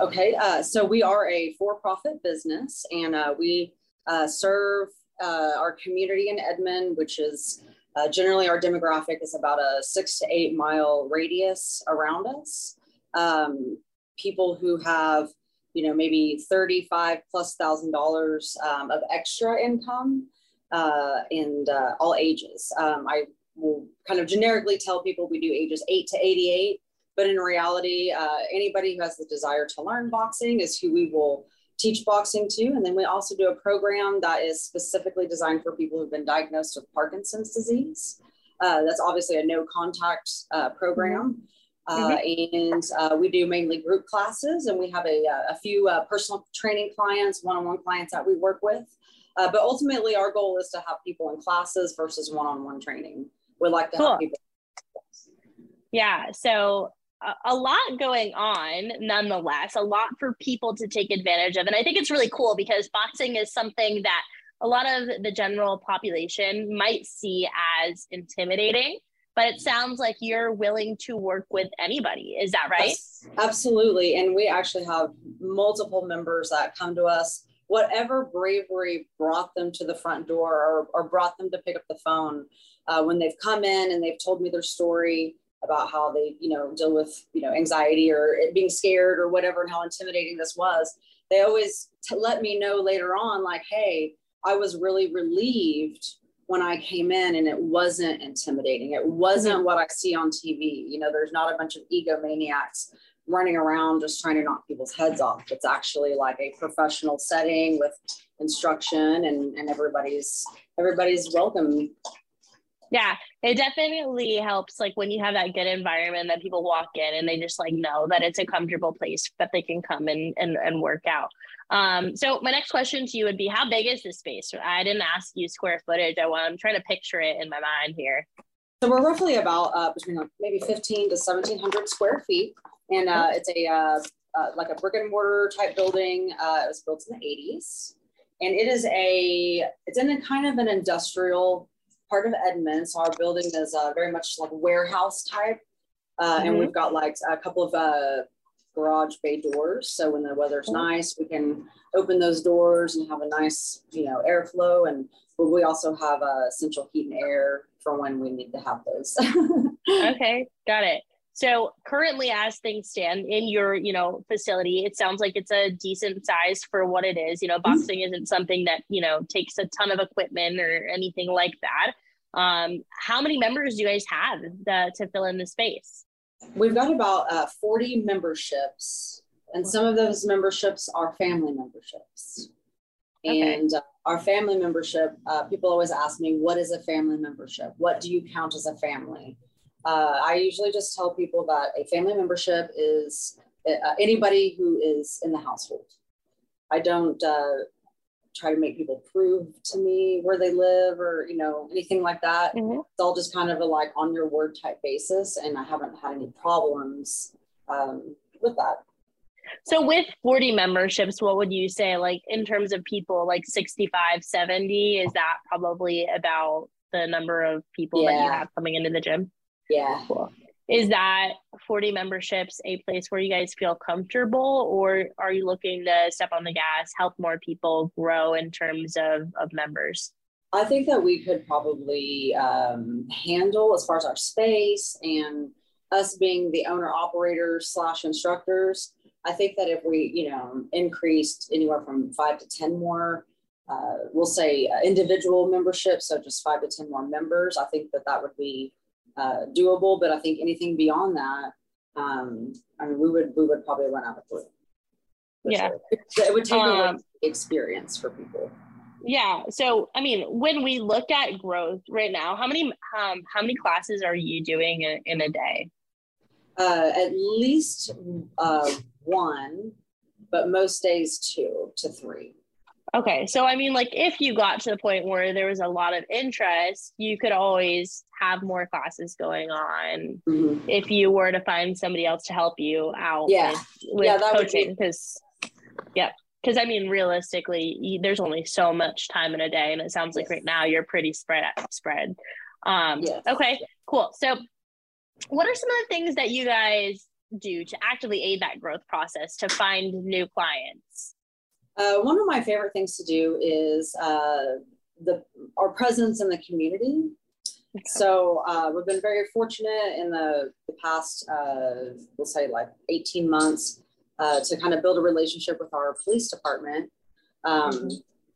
[SPEAKER 5] Okay, uh, so we are a for-profit business, and uh, we uh, serve uh, our community in Edmond, which is uh, generally our demographic is about a six to eight mile radius around us. Um, people who have, you know, maybe thirty-five plus thousand dollars um, of extra income, uh, and all ages. Um, I will kind of generically tell people we do ages eight to eighty-eight but in reality, uh, anybody who has the desire to learn boxing is who we will teach boxing too. And then we also do a program that is specifically designed for people who've been diagnosed with Parkinson's disease. Uh, that's obviously a no contact uh, program. Uh, mm-hmm. and uh, we do mainly group classes, and we have a, a few uh, personal training clients, one on one clients that we work with. but ultimately, our goal is to have people in classes versus one on one training. We'd like to cool. have people.
[SPEAKER 4] Yeah. So a lot going on nonetheless a lot for people to take advantage of. And i think it's really cool because boxing is something that a lot of the general population might see as intimidating but it sounds like you're willing to work with anybody. Is that right?
[SPEAKER 5] Absolutely. And we actually have multiple members that come to us. Whatever bravery brought them to the front door or, or brought them to pick up the phone uh, when they've come in and they've told me their story about how they, you know, deal with, you know, anxiety or being scared or whatever and how intimidating this was. They always t- let me know later on, like, hey, I was really relieved when I came in and it wasn't intimidating. It wasn't what I see on TV. You know, there's not a bunch of egomaniacs running around just trying to knock people's heads off. It's actually like a professional setting with instruction and, and everybody's everybody's welcome
[SPEAKER 4] yeah, it definitely helps like when you have that good environment that people walk in and they just like know that it's a comfortable place that they can come and and, and work out. Um, so my next question to you would be how big is this space? I didn't ask you square footage. I want I'm trying to picture it in my mind here.
[SPEAKER 5] So we're roughly about uh, between like maybe 15 to 1700 square feet. And uh, it's a uh, uh, like a brick and mortar type building. Uh, it was built in the 80s. And it is a, it's in a kind of an industrial part of Edmond. So our building is uh, very much like warehouse type. Uh, mm-hmm. And we've got like a couple of uh, garage bay doors. So when the weather's mm-hmm. nice, we can open those doors and have a nice, you know, airflow. And we also have uh, central heat and air for when we need to have those. (laughs)
[SPEAKER 4] okay, got it. So currently, as things stand in your, you know, facility, it sounds like it's a decent size for what it is. You know, mm-hmm. boxing mm-hmm. isn't something that you know takes a ton of equipment or anything like that. Um, how many members do you guys have the, to fill in the space?
[SPEAKER 5] We've got about uh, 40 memberships, and some of those memberships are family memberships. Okay. And uh, our family membership, uh, people always ask me, what is a family membership? What do you count as a family? Uh, I usually just tell people that a family membership is uh, anybody who is in the household. I don't uh, try to make people prove to me where they live or you know anything like that. Mm-hmm. It's all just kind of a like on your word type basis, and I haven't had any problems um, with that.
[SPEAKER 4] So with 40 memberships, what would you say like in terms of people like 65, 70? Is that probably about the number of people yeah. that you have coming into the gym?
[SPEAKER 5] Yeah.
[SPEAKER 4] Cool. Is that 40 memberships a place where you guys feel comfortable, or are you looking to step on the gas, help more people grow in terms of, of members?
[SPEAKER 5] I think that we could probably um, handle as far as our space and us being the owner operators slash instructors. I think that if we, you know, increased anywhere from five to 10 more, uh, we'll say uh, individual memberships, so just five to 10 more members, I think that that would be uh, doable. But I think anything beyond that, um, I mean, we would we would probably run out of food.
[SPEAKER 4] Yeah, sure.
[SPEAKER 5] it would take um, a experience for people.
[SPEAKER 4] Yeah. So, I mean, when we look at growth right now, how many um, how many classes are you doing in, in a day?
[SPEAKER 5] Uh, at least uh, one, but most days two to three.
[SPEAKER 4] Okay. So, I mean, like, if you got to the point where there was a lot of interest, you could always have more classes going on mm-hmm. if you were to find somebody else to help you out
[SPEAKER 5] yeah.
[SPEAKER 4] with, with yeah, coaching. Because, yeah. Because, I mean, realistically, you, there's only so much time in a day. And it sounds like yes. right now you're pretty spread spread. Um, yes. Okay, cool. So, what are some of the things that you guys do to actively aid that growth process to find new clients?
[SPEAKER 5] Uh, one of my favorite things to do is uh, the our presence in the community. Okay. So uh, we've been very fortunate in the, the past, uh, we'll say like 18 months, uh, to kind of build a relationship with our police department. Um, mm-hmm.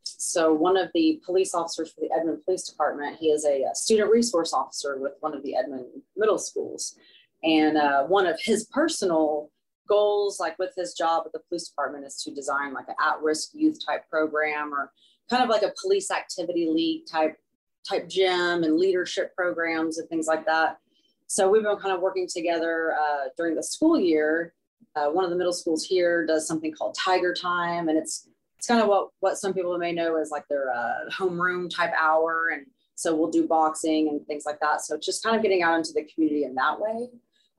[SPEAKER 5] So one of the police officers for the Edmond Police Department, he is a, a student resource officer with one of the Edmond middle schools. And uh, one of his personal goals, like with his job at the police department, is to design like an at-risk youth type program or kind of like a police activity league type type gym and leadership programs and things like that. So we've been kind of working together uh, during the school year. Uh, one of the middle schools here does something called Tiger Time, and it's it's kind of what what some people may know as like their uh, homeroom type hour, and so we'll do boxing and things like that. So just kind of getting out into the community in that way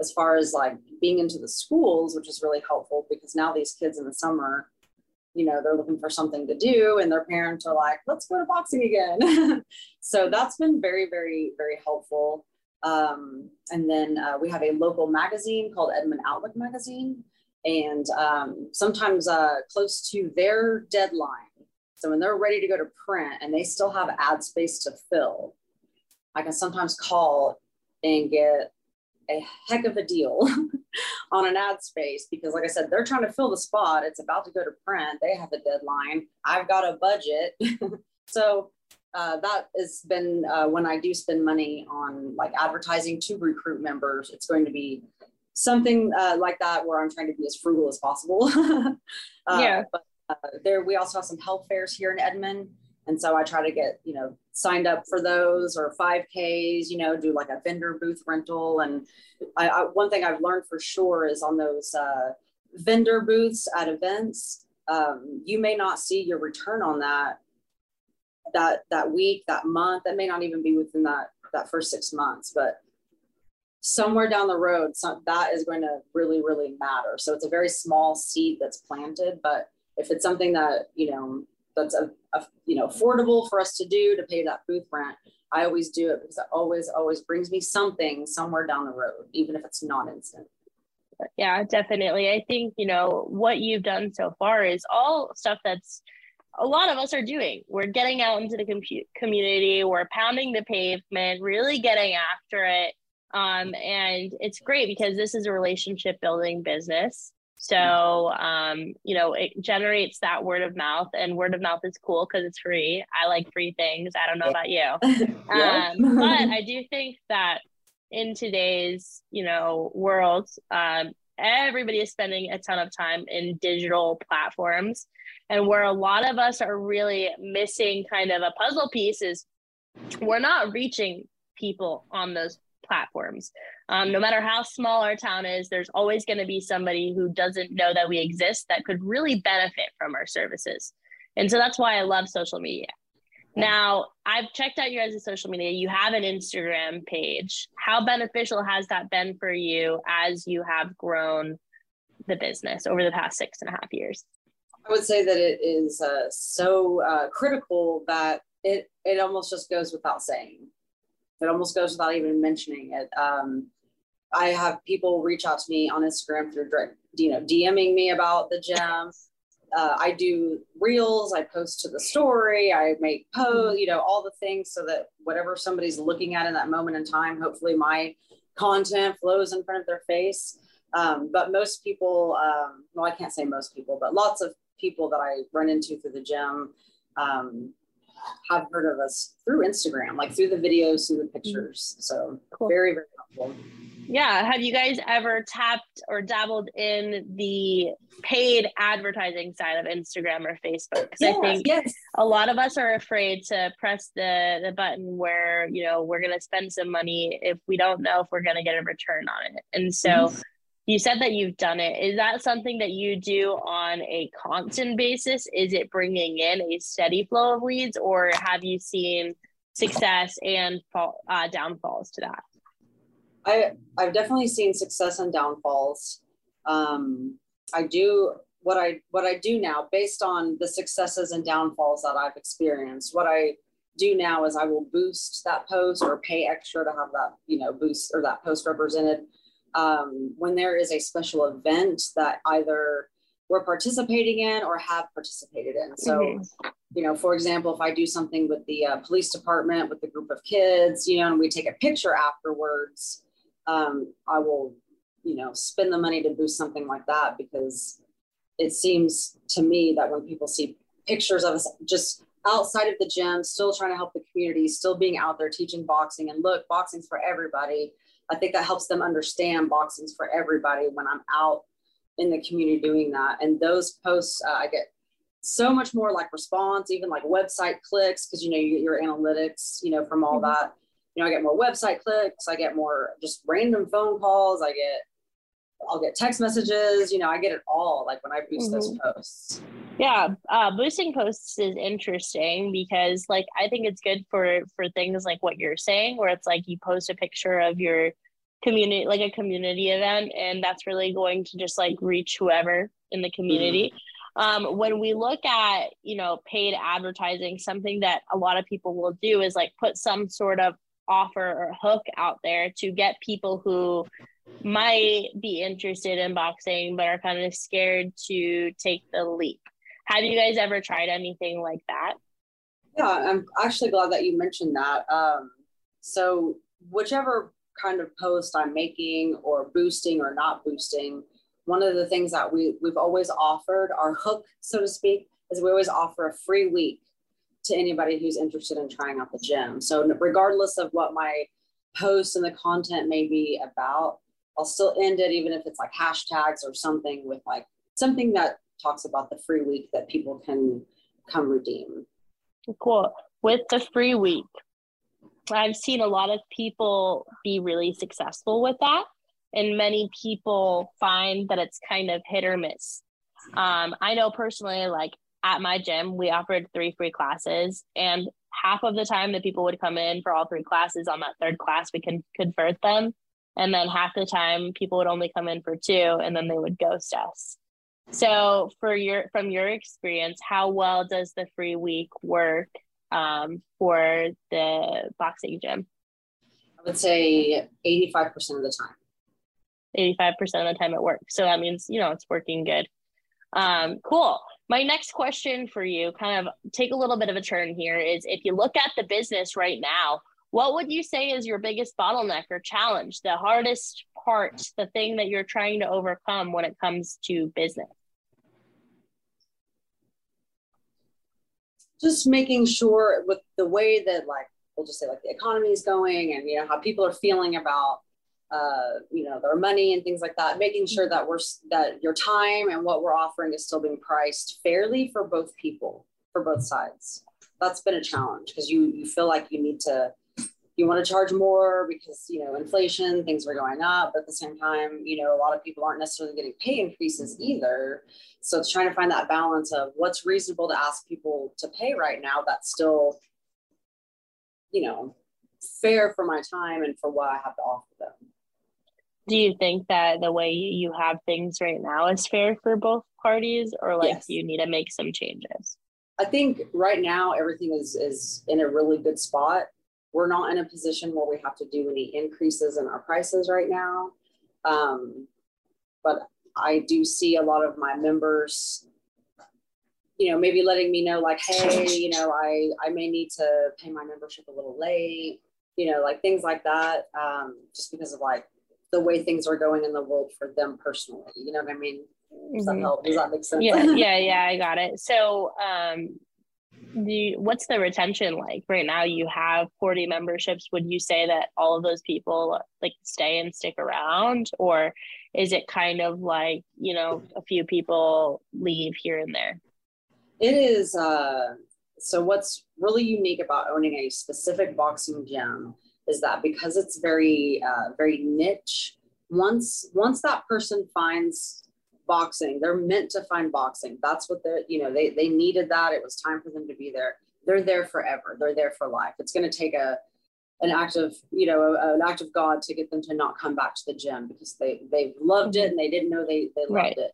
[SPEAKER 5] as far as like being into the schools, which is really helpful because now these kids in the summer, you know, they're looking for something to do and their parents are like, let's go to boxing again. (laughs) so that's been very, very, very helpful. Um, and then uh, we have a local magazine called Edmond Outlook Magazine. And um, sometimes uh, close to their deadline. So when they're ready to go to print and they still have ad space to fill, I can sometimes call and get a heck of a deal (laughs) (laughs) on an ad space because like i said they're trying to fill the spot. It's about to go to print. They have a deadline. I've got a budget. (laughs) So uh, that has been uh, when i do spend money on like advertising to recruit members it's going to be something uh, like that where i'm trying to be as frugal as possible. (laughs)
[SPEAKER 4] Uh, yeah.
[SPEAKER 5] but uh, there we also have some health fairs here in edmond. And so I try to get, you know, signed up for those or 5Ks, you know, do like a vendor booth rental. And I, I, one thing I've learned for sure is on those uh, vendor booths at events, um, you may not see your return on that that that week, that month. That may not even be within that that first six months, but somewhere down the road, some, that is going to really, really matter. So it's a very small seed that's planted, but if it's something that you know that's a, a, you know affordable for us to do to pay that booth rent. I always do it because it always always brings me something somewhere down the road even if it's not instant.
[SPEAKER 4] Yeah definitely. I think you know what you've done so far is all stuff that's a lot of us are doing. We're getting out into the com- community. We're pounding the pavement really getting after it. Um, and it's great because this is a relationship building business so, um, you know, it generates that word of mouth, and word of mouth is cool because it's free. I like free things. I don't know about you, (laughs) um, but I do think that in today's, you know, world, um, everybody is spending a ton of time in digital platforms, and where a lot of us are really missing kind of a puzzle piece is we're not reaching people on those platforms. Um, no matter how small our town is, there's always going to be somebody who doesn't know that we exist that could really benefit from our services. And so that's why I love social media. Now, I've checked out your guys' social media. You have an Instagram page. How beneficial has that been for you as you have grown the business over the past six and a half years?
[SPEAKER 5] I would say that it is uh, so uh, critical that it it almost just goes without saying. It almost goes without even mentioning it. Um, I have people reach out to me on Instagram through direct, you know, DMing me about the gym. Uh, I do reels, I post to the story, I make posts, you know, all the things so that whatever somebody's looking at in that moment in time, hopefully my content flows in front of their face. Um, but most people, um, well, I can't say most people, but lots of people that I run into through the gym um, have heard of us through Instagram, like through the videos, through the pictures. So cool. very, very helpful.
[SPEAKER 4] Yeah. Have you guys ever tapped or dabbled in the paid advertising side of Instagram or Facebook? Because
[SPEAKER 5] yes,
[SPEAKER 4] I think
[SPEAKER 5] yes.
[SPEAKER 4] a lot of us are afraid to press the the button where you know we're going to spend some money if we don't know if we're going to get a return on it. And so, mm-hmm. You said that you've done it. Is that something that you do on a constant basis? Is it bringing in a steady flow of leads, or have you seen success and fall, uh, downfalls to that?
[SPEAKER 5] I I've definitely seen success and downfalls. Um, I do what I what I do now based on the successes and downfalls that I've experienced. What I do now is I will boost that post or pay extra to have that you know boost or that post represented um, when there is a special event that either we're participating in or have participated in. So, mm-hmm. you know, for example, if I do something with the uh, police department with a group of kids, you know, and we take a picture afterwards, um, I will, you know, spend the money to boost something like that because it seems to me that when people see pictures of us just outside of the gym, still trying to help the community, still being out there teaching boxing, and look, boxing's for everybody I think that helps them understand boxing's for everybody when I'm out in the community doing that. And those posts, uh, I get so much more like response, even like website clicks, because you know you get your analytics, you know, from all mm-hmm. that. You know, I get more website clicks. I get more just random phone calls. I get, I'll get text messages. You know, I get it all. Like when I boost mm-hmm. those posts.
[SPEAKER 4] Yeah, uh, boosting posts is interesting because, like, I think it's good for for things like what you're saying, where it's like you post a picture of your community like a community event and that's really going to just like reach whoever in the community mm. um, when we look at you know paid advertising something that a lot of people will do is like put some sort of offer or hook out there to get people who might be interested in boxing but are kind of scared to take the leap have you guys ever tried anything like that
[SPEAKER 5] yeah i'm actually glad that you mentioned that um, so whichever kind of post I'm making or boosting or not boosting, one of the things that we, we've always offered, our hook, so to speak, is we always offer a free week to anybody who's interested in trying out the gym. So regardless of what my post and the content may be about, I'll still end it even if it's like hashtags or something with like something that talks about the free week that people can come redeem.
[SPEAKER 4] Cool. With the free week, I've seen a lot of people be really successful with that. And many people find that it's kind of hit or miss. Um, I know personally, like at my gym, we offered three free classes, and half of the time the people would come in for all three classes. On that third class, we can convert them. And then half the time people would only come in for two and then they would ghost us. So for your from your experience, how well does the free week work um, for the boxing gym?
[SPEAKER 5] I would say 85% of the time.
[SPEAKER 4] 85% of the time it works. So that means, you know, it's working good. Um, cool. My next question for you, kind of take a little bit of a turn here, is if you look at the business right now, what would you say is your biggest bottleneck or challenge, the hardest part, the thing that you're trying to overcome when it comes to business?
[SPEAKER 5] just making sure with the way that like we'll just say like the economy is going and you know how people are feeling about uh, you know their money and things like that making sure that we're that your time and what we're offering is still being priced fairly for both people for both sides that's been a challenge because you you feel like you need to you want to charge more because you know inflation things are going up but at the same time you know a lot of people aren't necessarily getting pay increases either. So it's trying to find that balance of what's reasonable to ask people to pay right now that's still you know fair for my time and for what i have to offer them.
[SPEAKER 4] Do you think that the way you have things right now is fair for both parties or like yes. you need to make some changes?
[SPEAKER 5] I think right now everything is is in a really good spot we're not in a position where we have to do any increases in our prices right now. Um, but I do see a lot of my members, you know, maybe letting me know like, hey, you know, I, I may need to pay my membership a little late, you know, like things like that, um, just because of like the way things are going in the world for them personally. You know what I mean? Does that mm-hmm. help? Does that make sense?
[SPEAKER 4] Yeah, yeah, (laughs) yeah, I got it. So um the what's the retention like right now? You have 40 memberships. Would you say that all of those people like stay and stick around? Or is it kind of like you know a few people leave here and there?
[SPEAKER 5] It is uh so what's really unique about owning a specific boxing gym is that because it's very uh, very niche once once that person finds boxing, they're meant to find boxing. That's what they're, you know, they they needed that. It was time for them to be there. They're there forever. They're there for life. It's going to take a an act of you know an act of god to get them to not come back to the gym because they they loved it and they didn't know they they loved right. it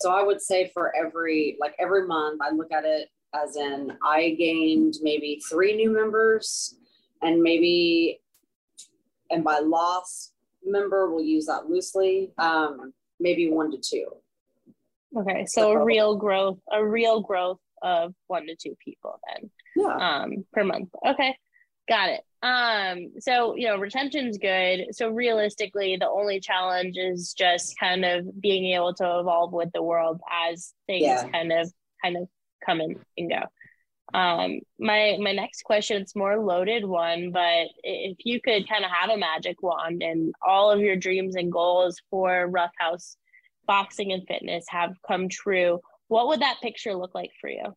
[SPEAKER 5] so i would say for every like every month i look at it as in i gained maybe three new members and maybe and by loss member we'll use that loosely um maybe one to two
[SPEAKER 4] okay so, a real growth a real growth of one to two people then yeah. um per month okay got it um, so you know, retention's good. So realistically, the only challenge is just kind of being able to evolve with the world as things yeah. kind of kind of come in and go. Um, my my next question, it's more loaded one, but if you could kind of have a magic wand and all of your dreams and goals for Rough House boxing and fitness have come true, what would that picture look like for you?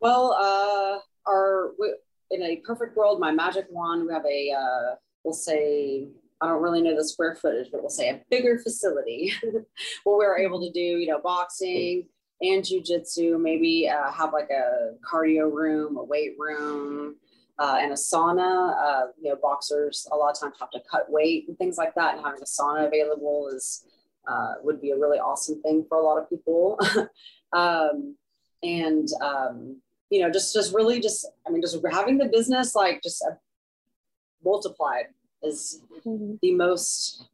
[SPEAKER 5] Well, uh our in a perfect world, my magic wand, we have a uh, we'll say I don't really know the square footage, but we'll say a bigger facility (laughs) where we're able to do you know boxing and jujitsu. Maybe uh, have like a cardio room, a weight room. Uh, and a sauna, uh, you know, boxers a lot of times have to cut weight and things like that. And having a sauna available is uh, would be a really awesome thing for a lot of people. (laughs) um, and um, you know, just just really just I mean, just having the business like just multiplied is mm-hmm. the most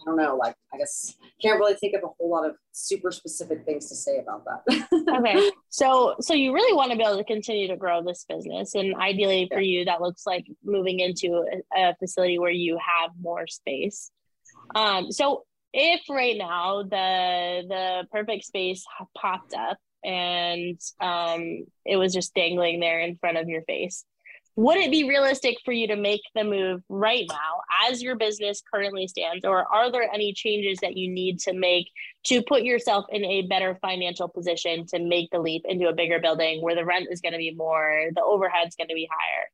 [SPEAKER 5] I don't know, like I guess can't really think of a whole lot of super specific things to say about that. (laughs)
[SPEAKER 4] okay. So so you really want to be able to continue to grow this business and ideally for yeah. you that looks like moving into a, a, facility where you have more space. Um so if right now the the perfect space popped up and um, it was just dangling there in front of your face. Would it be realistic for you to make the move right now as your business currently stands? Or are there any changes that you need to make to put yourself in a better financial position to make the leap into a bigger building where the rent is going to be more, the overhead's going to be higher?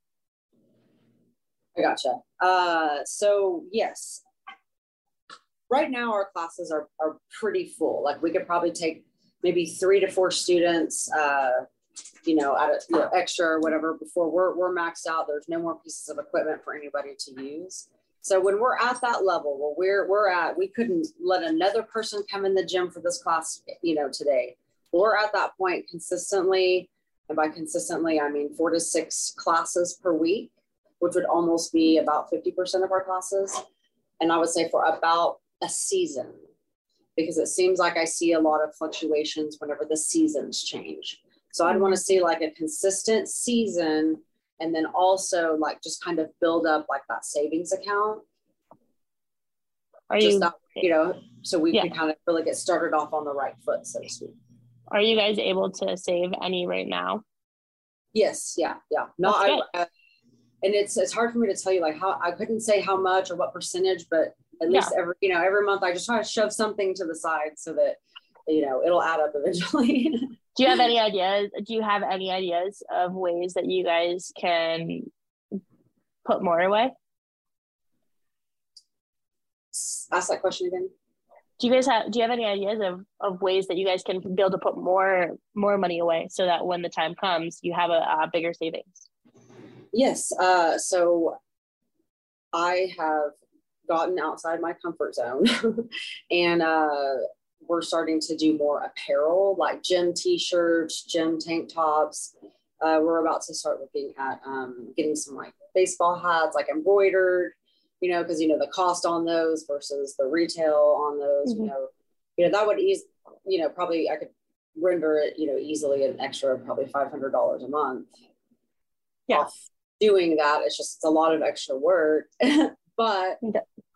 [SPEAKER 5] I gotcha. Uh, so, yes, right now our classes are, are pretty full. Like we could probably take maybe three to four students, uh, you know, at a, you know, extra or whatever before we're, we're maxed out. There's no more pieces of equipment for anybody to use. So when we're at that level where we're, we're at, we couldn't let another person come in the gym for this class, you know, today. We're at that point consistently. And by consistently, I mean four to six classes per week, which would almost be about 50% of our classes. And I would say for about a season, because it seems like I see a lot of fluctuations whenever the seasons change. So I'd want to see like a consistent season and then also like just kind of build up like that savings account.
[SPEAKER 4] Are just you,
[SPEAKER 5] that, you know, so we yeah. can kind of really get started off on the right foot, so to speak.
[SPEAKER 4] Are you guys able to save any right now?
[SPEAKER 5] Yes. Yeah. Yeah. No, I, uh, and it's, it's hard for me to tell you like how I couldn't say how much or what percentage, but at least yeah. every you know every month i just try to shove something to the side so that you know it'll add up eventually. (laughs)
[SPEAKER 4] Do you have any ideas do you have any ideas of ways that you guys can put more away?
[SPEAKER 5] Ask that question again.
[SPEAKER 4] Do you guys have do you have any ideas of, of ways that you guys can be able to put more more money away so that when the time comes you have a, a bigger savings?
[SPEAKER 5] Yes uh, so i have gotten outside my comfort zone (laughs) and uh, we're starting to do more apparel like gym t-shirts gym tank tops uh, we're about to start looking at um, getting some like baseball hats like embroidered you know because you know the cost on those versus the retail on those mm-hmm. you know you know that would ease you know probably i could render it you know easily an extra probably $500 a month
[SPEAKER 4] yeah. off
[SPEAKER 5] doing that it's just it's a lot of extra work (laughs) but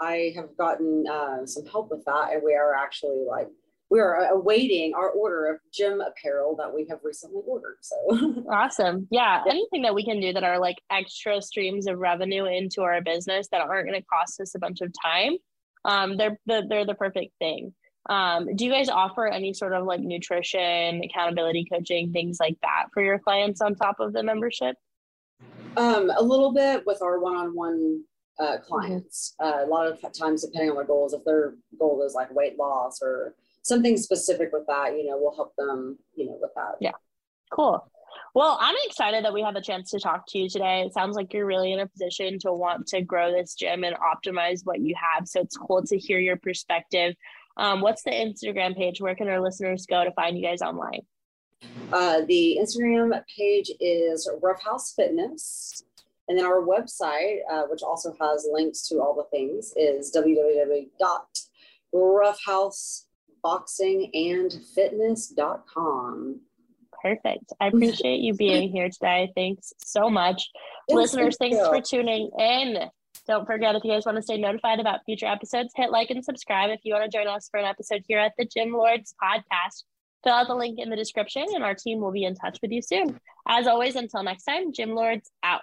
[SPEAKER 5] I have gotten uh, some help with that, and we are actually like we are awaiting our order of gym apparel that we have recently ordered. So (laughs)
[SPEAKER 4] awesome. Yeah. yeah. Anything that we can do that are like extra streams of revenue into our business that aren't going to cost us a bunch of time. Um, they're, the, they're the perfect thing. Um, do you guys offer any sort of like nutrition, accountability coaching, things like that for your clients on top of the membership?
[SPEAKER 5] Um, a little bit with our one-on-one uh, clients. Uh, a lot of times, depending on their goals, if their goal is like weight loss or something specific with that, you know, we'll help them, you know, with that.
[SPEAKER 4] Yeah. Cool. Well, I'm excited that we have a chance to talk to you today. It sounds like you're really in a position to want to grow this gym and optimize what you have. So it's cool to hear your perspective. Um, what's the Instagram page? Where can our listeners go to find you guys online?
[SPEAKER 5] Uh, the Instagram page is Roughhouse Fitness. And then our website, uh, which also has links to all the things, is www.roughhouseboxingandfitness.com.
[SPEAKER 4] Perfect. I appreciate you being (laughs) here today. Thanks so much. Yes, Listeners, thank thanks for tuning in. Don't forget if you guys want to stay notified about future episodes, hit like and subscribe. If you want to join us for an episode here at the Gym Lords podcast, fill out the link in the description and our team will be in touch with you soon. As always, until next time, Gym Lords out.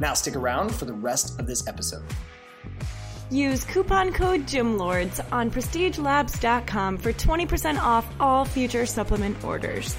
[SPEAKER 1] Now stick around for the rest of this episode.
[SPEAKER 6] Use coupon code GYMLORDS on prestigelabs.com for 20% off all future supplement orders.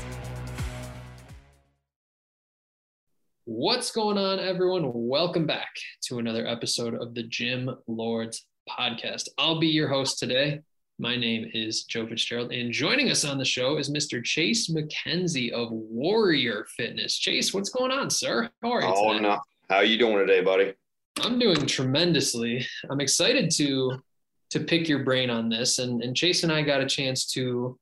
[SPEAKER 7] What's going on, everyone? Welcome back to another episode of the Gym Lords podcast. I'll be your host today. My name is Joe Fitzgerald, and joining us on the show is Mr. Chase McKenzie of Warrior Fitness. Chase, what's going on, sir?
[SPEAKER 8] How are you? Oh, today? no. How are you doing today, buddy?
[SPEAKER 7] I'm doing tremendously. I'm excited to to pick your brain on this, and and Chase and I got a chance to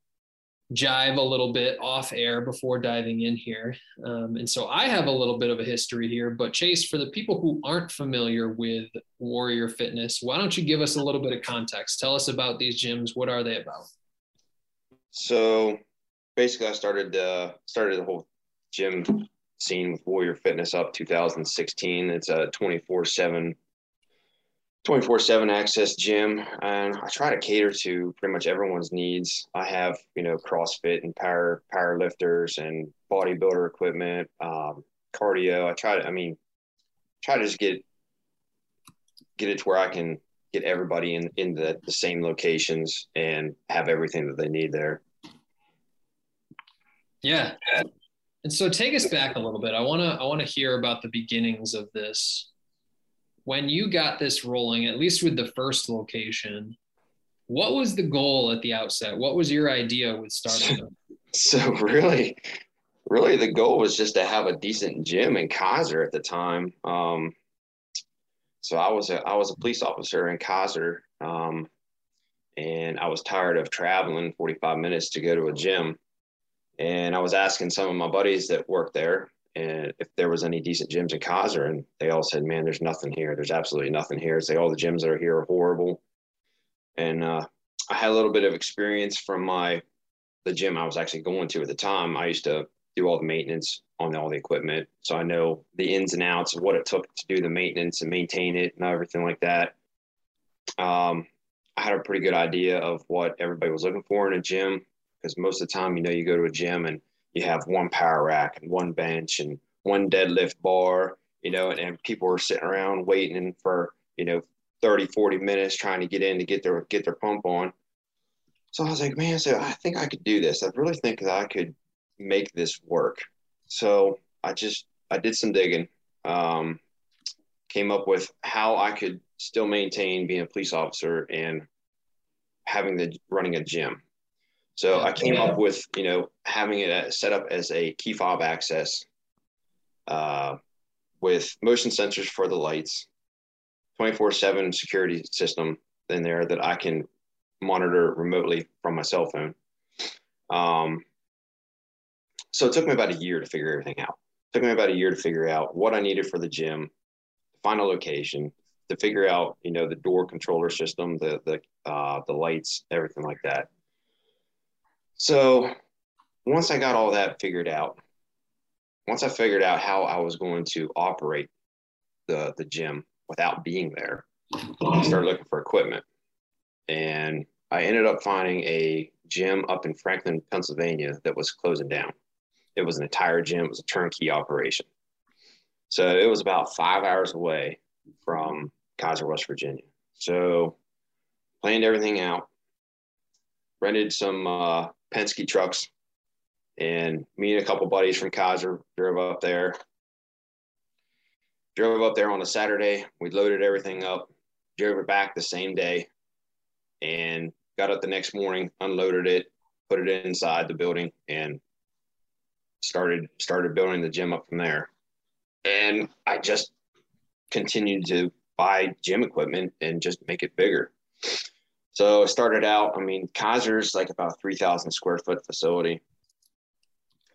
[SPEAKER 7] jive a little bit off air before diving in here. Um, and so I have a little bit of a history here, but Chase, for the people who aren't familiar with Warrior Fitness, why don't you give us a little bit of context? Tell us about these gyms. What are they about?
[SPEAKER 8] So basically, I started uh, started the whole gym scene with Warrior Fitness up 2016. It's a 24 7 24 7 access gym and i try to cater to pretty much everyone's needs. I have you know crossfit and power power lifters and bodybuilder equipment um, cardio. I try to i mean try to just get get it to where i can get everybody in in the, the same locations and have everything that they need there.
[SPEAKER 7] Yeah and so take us back a little bit i want to i want to hear about the beginnings of this when you got this rolling, at least with the first location, what was the goal at the outset? What was your idea with starting (laughs)
[SPEAKER 8] So really, really the goal was just to have a decent gym in Keyser at the time. Um, so I was a I was a police officer in Keyser, um, and I was tired of traveling 45 minutes to go to a gym. And I was asking some of my buddies that worked there, and if there was any decent gyms in Keyser, and they all said, "Man, there's nothing here. There's absolutely nothing here." Say all the gyms that are here are horrible. And uh, I had a little bit of experience from my the gym I was actually going to at the time. I used to do all the maintenance on all the equipment, so I know the ins and outs of what it took to do the maintenance and maintain it and everything like that. Um, I had a pretty good idea of what everybody was looking for in a gym because most of the time, you know, you go to a gym and you have one power rack and one bench and one deadlift bar, you know, and, and people are sitting around waiting for, you know, 30, 40 minutes trying to get in to get their get their pump on. So I was like, man, so I think I could do this. I really think that I could make this work. So I just I did some digging, um, came up with how I could still maintain being a police officer and having the running a gym. So I came up with, you know, having it set up as a key fob access uh, with motion sensors for the lights, 24 7 security system in there that I can monitor remotely from my cell phone. Um, so it took me about a year to figure everything out. It took me about a year to figure out what I needed for the gym, find a location, to figure out, you know, the door controller system, the the uh, the lights, everything like that. So once I got all that figured out, once I figured out how I was going to operate the the gym without being there, I started looking for equipment. And I ended up finding a gym up in Franklin, Pennsylvania that was closing down. It was an entire gym, it was a turnkey operation. So it was about five hours away from Keyser, West Virginia. So planned everything out, rented some uh, Penske trucks, and me and a couple buddies from Keyser drove up there. Drove up there on a Saturday. We loaded everything up, drove it back the same day, and got up the next morning, unloaded it, put it inside the building, and started started building the gym up from there. And I just continued to buy gym equipment and just make it bigger. So it started out, I mean, Keyser's like about 3,000 square foot facility.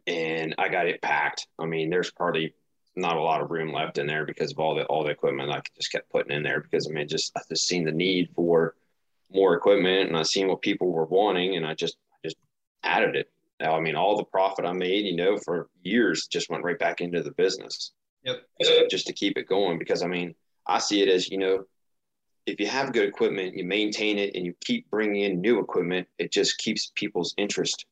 [SPEAKER 8] And I got it packed. I mean, there's probably not a lot of room left in there because of all the all the equipment I just kept putting in there because I mean just I just seen the need for more equipment and I seen what people were wanting and I just just added it. Now, I mean, all the profit I made, you know, for years just went right back into the business.
[SPEAKER 7] Yep.
[SPEAKER 8] Just, just to keep it going because I mean, I see it as, you know, if you have good equipment, you maintain it and you keep bringing in new equipment, it just keeps people's interest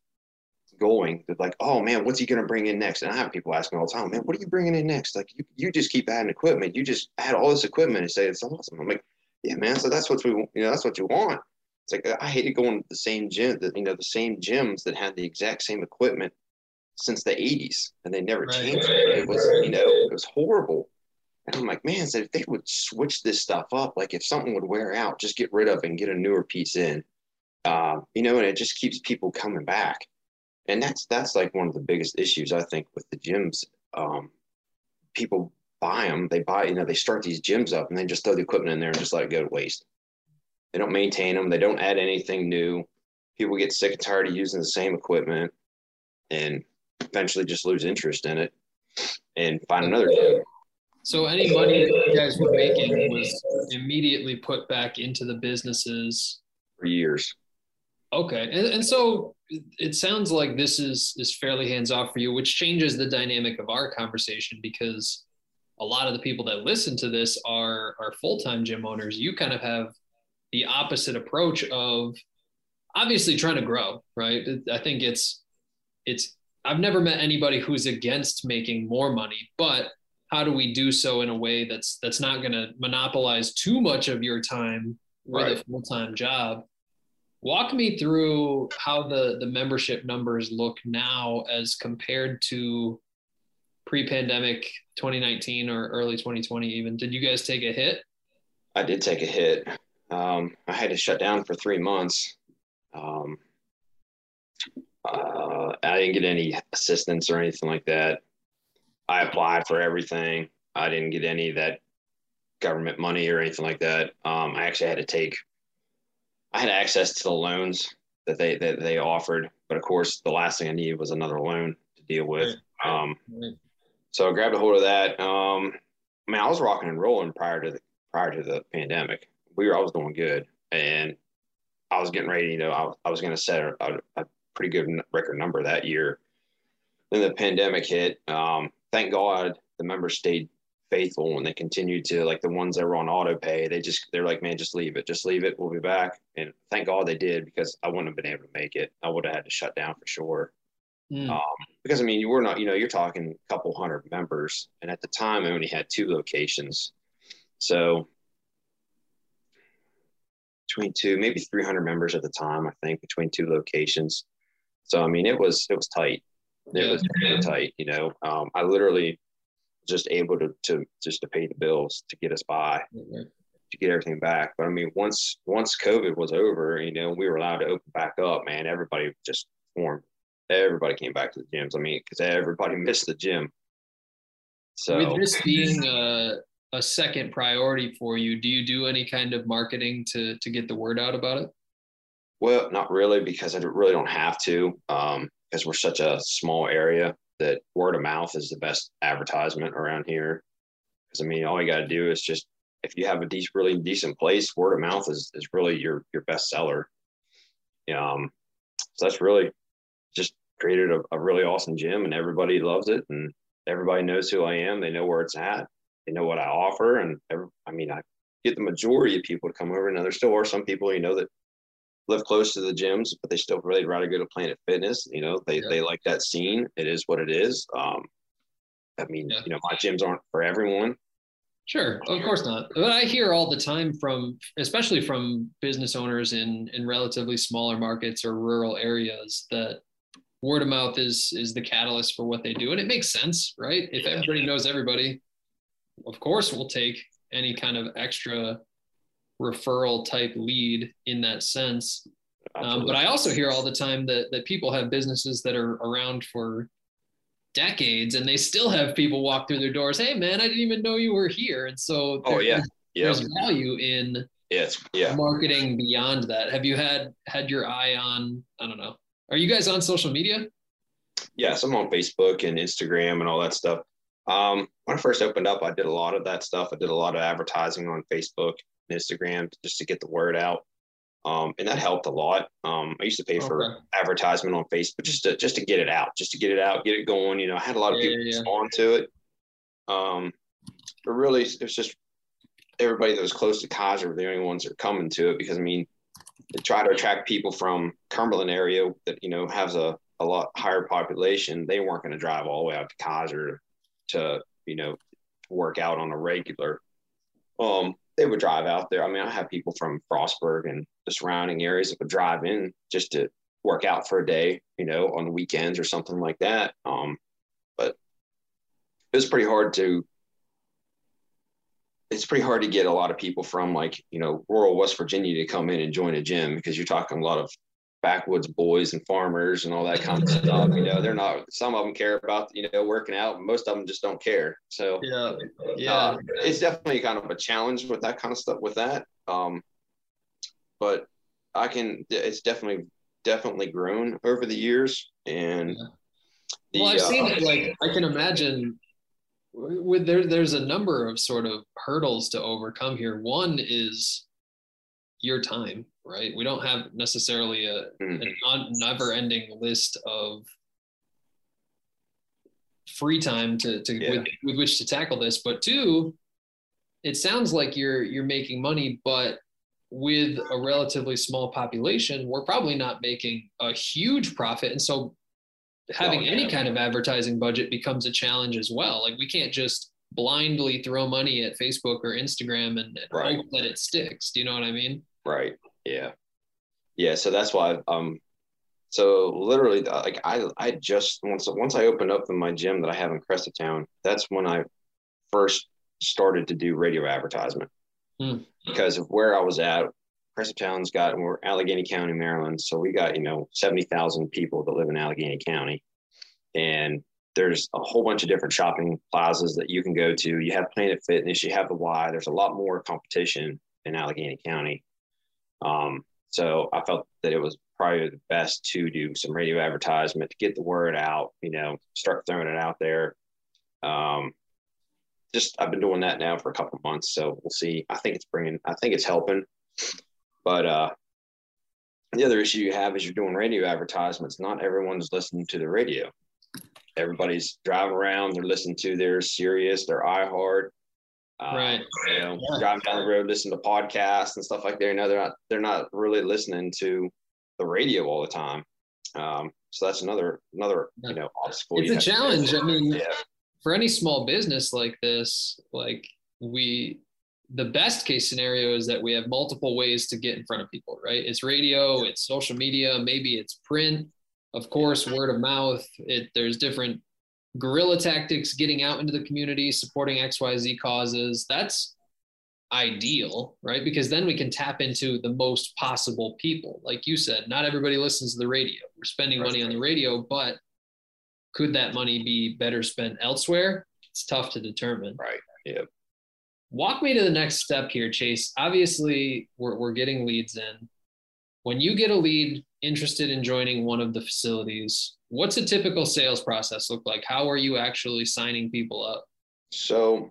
[SPEAKER 8] going. They're like, oh man, what's he going to bring in next? And I have people asking all the time, man, what are you bringing in next? Like, you, you just keep adding equipment. You just add all this equipment and say it's awesome. I'm like, yeah, man. So that's what we, you know, that's what you want. It's like I hated going to the same gym, that you know, the same gyms that had the exact same equipment since the 80s, and they never
[SPEAKER 7] Right.
[SPEAKER 8] changed it. It was, you know, it was horrible. And I'm like, man, so if they would switch this stuff up, like if something would wear out, just get rid of it and get a newer piece in, um, you know, and it just keeps people coming back. And that's that's like one of the biggest issues I think with the gyms. Um, people buy them, they buy, you know, they start these gyms up and then just throw the equipment in there and just let it go to waste. They don't maintain them, they don't add anything new. People get sick and tired of using the same equipment and eventually just lose interest in it and find another gym.
[SPEAKER 7] So any money that you guys were making was immediately put back into the businesses.
[SPEAKER 8] for years.
[SPEAKER 7] Okay, and, and so it- sounds like this is is fairly hands off for you, which changes the dynamic of our conversation because a lot of the people that listen to this are are full time gym owners. You kind of have the opposite approach of obviously trying to grow, right? I think it's it's I've never met anybody who's against making more money, but how do we do so in a way that's that's not going to monopolize too much of your time with
[SPEAKER 8] Right.
[SPEAKER 7] a full-time job walk me through how the the membership numbers look now as compared to pre-pandemic 2019 or early 2020 even did you guys take a hit
[SPEAKER 8] I did take a hit. Um, I had to shut down for three months. Um, uh, I didn't get any assistance or anything like that. I applied for everything. I didn't get any of that government money or anything like that. Um, I actually had to take. I had access to the loans that they that they offered, but of course, the last thing I needed was another loan to deal with. Um, so I grabbed a hold of that. Um, I mean, I was rocking and rolling prior to the prior to the pandemic. We were I was doing good, and I was getting ready. You know, I, I was going to set a, a, pretty good record number that year. Then the pandemic hit. Um, thank God the members stayed faithful and they continued to like the ones that were on auto pay. They just they're like, man, just leave it, just leave it. We'll be back. And thank God they did because I wouldn't have been able to make it. I would have had to shut down for sure.
[SPEAKER 7] Hmm.
[SPEAKER 8] Um, because I mean, you were not, you know, you're talking a couple hundred members, and at the time, I only had two locations, so between two, maybe 300 members at the time, I think, between two locations. So I mean, it was it was tight. It was very tight. You know, um, I literally just able to to just to pay the bills to get us by to get everything back. But I mean, once once COVID was over, you know, we were allowed to open back up. Man, everybody just formed. Everybody came back to the gyms. I mean, because everybody missed the gym. So
[SPEAKER 7] with this being a, a second priority for you do you do any kind of marketing to to get the word out about it
[SPEAKER 8] Well, not really, because I really don't have to. Um, because we're such a small area that word of mouth is the best advertisement around here. Because I mean, all you got to do is just if you have a decent, really decent place, word of mouth is is really your your best seller. Um, so that's really just created a, a really awesome gym, and everybody loves it, and everybody knows who I am. They know where it's at. They know what I offer, and every, I mean, I get the majority of people to come over. Now there still are some people you know that live close to the gyms, but they still really rather go to Planet Fitness. You know, they yeah. they like that scene. It is what it is. Um, I mean, yeah. you know, my gyms aren't for everyone.
[SPEAKER 7] Sure, of course not. But I hear all the time from, especially from business owners in in relatively smaller markets or rural areas, that word of mouth is is the catalyst for what they do, and it makes sense, right? If everybody knows everybody, of course, we'll take any kind of extra referral type lead in that sense. Um, but I also hear all the time that that people have businesses that are around for decades and they still have people walk through their doors. Hey man, I didn't even know you were here. And so
[SPEAKER 8] oh yeah,
[SPEAKER 7] yeah. there's value in
[SPEAKER 8] yes, yeah,
[SPEAKER 7] marketing beyond that. Have you had had your eye on? I don't know. Are you guys on social media?
[SPEAKER 8] Yes, I'm on Facebook and Instagram and all that stuff. Um, when I first opened up, I did a lot of that stuff. I did a lot of advertising on Facebook Instagram just to get the word out. Um, and that helped a lot. Um, I used to pay for okay. advertisement on Facebook just to just to get it out, just to get it out, get it going. You know, I had a lot of yeah, people yeah. respond to it. Um, but really, it's just everybody that was close to Keyser were the only ones that were coming to it because I mean, to try to attract people from Cumberland area that you know has a a lot higher population, they weren't going to drive all the way out to Keyser to you know work out on a regular. Um, they would drive out there. I mean, I have people from Frostburg and the surrounding areas that would drive in just to work out for a day, you know, on the weekends or something like that. Um, but it was pretty hard to. It's pretty hard to get a lot of people from like you know rural West Virginia to come in and join a gym because you're talking a lot of backwoods boys and farmers and all that kind of stuff. You know, they're not. Some of them care about you know working out. Most of them just don't care. So
[SPEAKER 7] yeah, yeah,
[SPEAKER 8] uh, it's definitely kind of a challenge with that kind of stuff. With that, um, but I can. It's definitely definitely grown over the years and.
[SPEAKER 7] The, well, I've uh, seen it. Like I can imagine with there, there's a number of sort of hurdles to overcome here. One is your time right? We don't have necessarily a, mm-hmm. a never ending list of free time to, to yeah. with, with which to tackle this. But two, it sounds like you're you're making money, but with a relatively small population, we're probably not making a huge profit. And so having oh, yeah. any kind of advertising budget becomes a challenge as well. Like we can't just blindly throw money at Facebook or Instagram and, and right. hope that it sticks. Do you know what I mean?
[SPEAKER 8] Right. Yeah. Yeah. So that's why, um, so literally like I, I just, once, once I opened up in my gym that I have in Cresaptown, that's when I first started to do radio advertisement hmm. because of where I was at. Cresaptown's got, we're Allegany County, Maryland. So we got, you know, 70,000 people that live in Allegany County. And there's a whole bunch of different shopping plazas that you can go to. You have Planet Fitness, you have the Y. There's a lot more competition in Allegany County. Um, so I felt that it was probably the best to do some radio advertisement to get the word out, you know, start throwing it out there. Um, just I've been doing that now for a couple months, so we'll see. I think it's bringing, I think it's helping. But uh, the other issue you have is you're doing radio advertisements. Not everyone's listening to the radio. Everybody's driving around, they're listening to their Sirius, their iHeart,
[SPEAKER 7] uh, right.
[SPEAKER 8] You know, yeah. driving down the road, listening to podcasts and stuff like that. You know, they're not they're not really listening to the radio all the time. Um, so that's another another you know obstacle.
[SPEAKER 7] It's a challenge. I mean, yeah. for any small business like this, like we the best case scenario is that we have multiple ways to get in front of people, right? It's radio, it's social media, maybe it's print, of course, word of mouth. It there's different guerrilla tactics, getting out into the community, supporting XYZ causes, that's ideal, right? Because then we can tap into the most possible people. Like you said, not everybody listens to the radio. We're spending money on the radio, but could that money be better spent elsewhere? It's tough to determine.
[SPEAKER 8] Right. Yeah.
[SPEAKER 7] Walk me to the next step here, Chase. Obviously, we're, we're getting leads in. When you get a lead interested in joining one of the facilities, what's a typical sales process look like? How are you actually signing people up?
[SPEAKER 8] So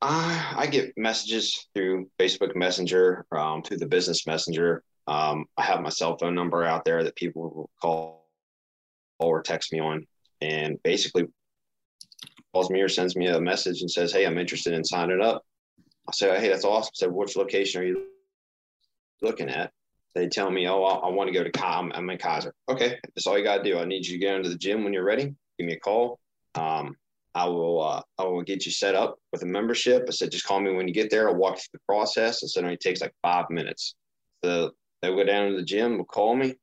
[SPEAKER 8] I, I get messages through Facebook Messenger, um, through the business messenger. Um, I have my cell phone number out there that people will call or text me on, and basically calls me or sends me a message and says, "Hey, I'm interested in signing up." I say, "Hey, that's awesome." I said, "Which location are you looking at?" They tell me, "Oh, I, I want to go to Com. I'm in Keyser." Okay, that's all you got to do. I need you to get into the gym when you're ready. Give me a call. Um, I will uh, I will get you set up with a membership. I said, just call me when you get there. I'll walk through the process. I said, it only takes like five minutes. So they'll go down to the gym, will call me.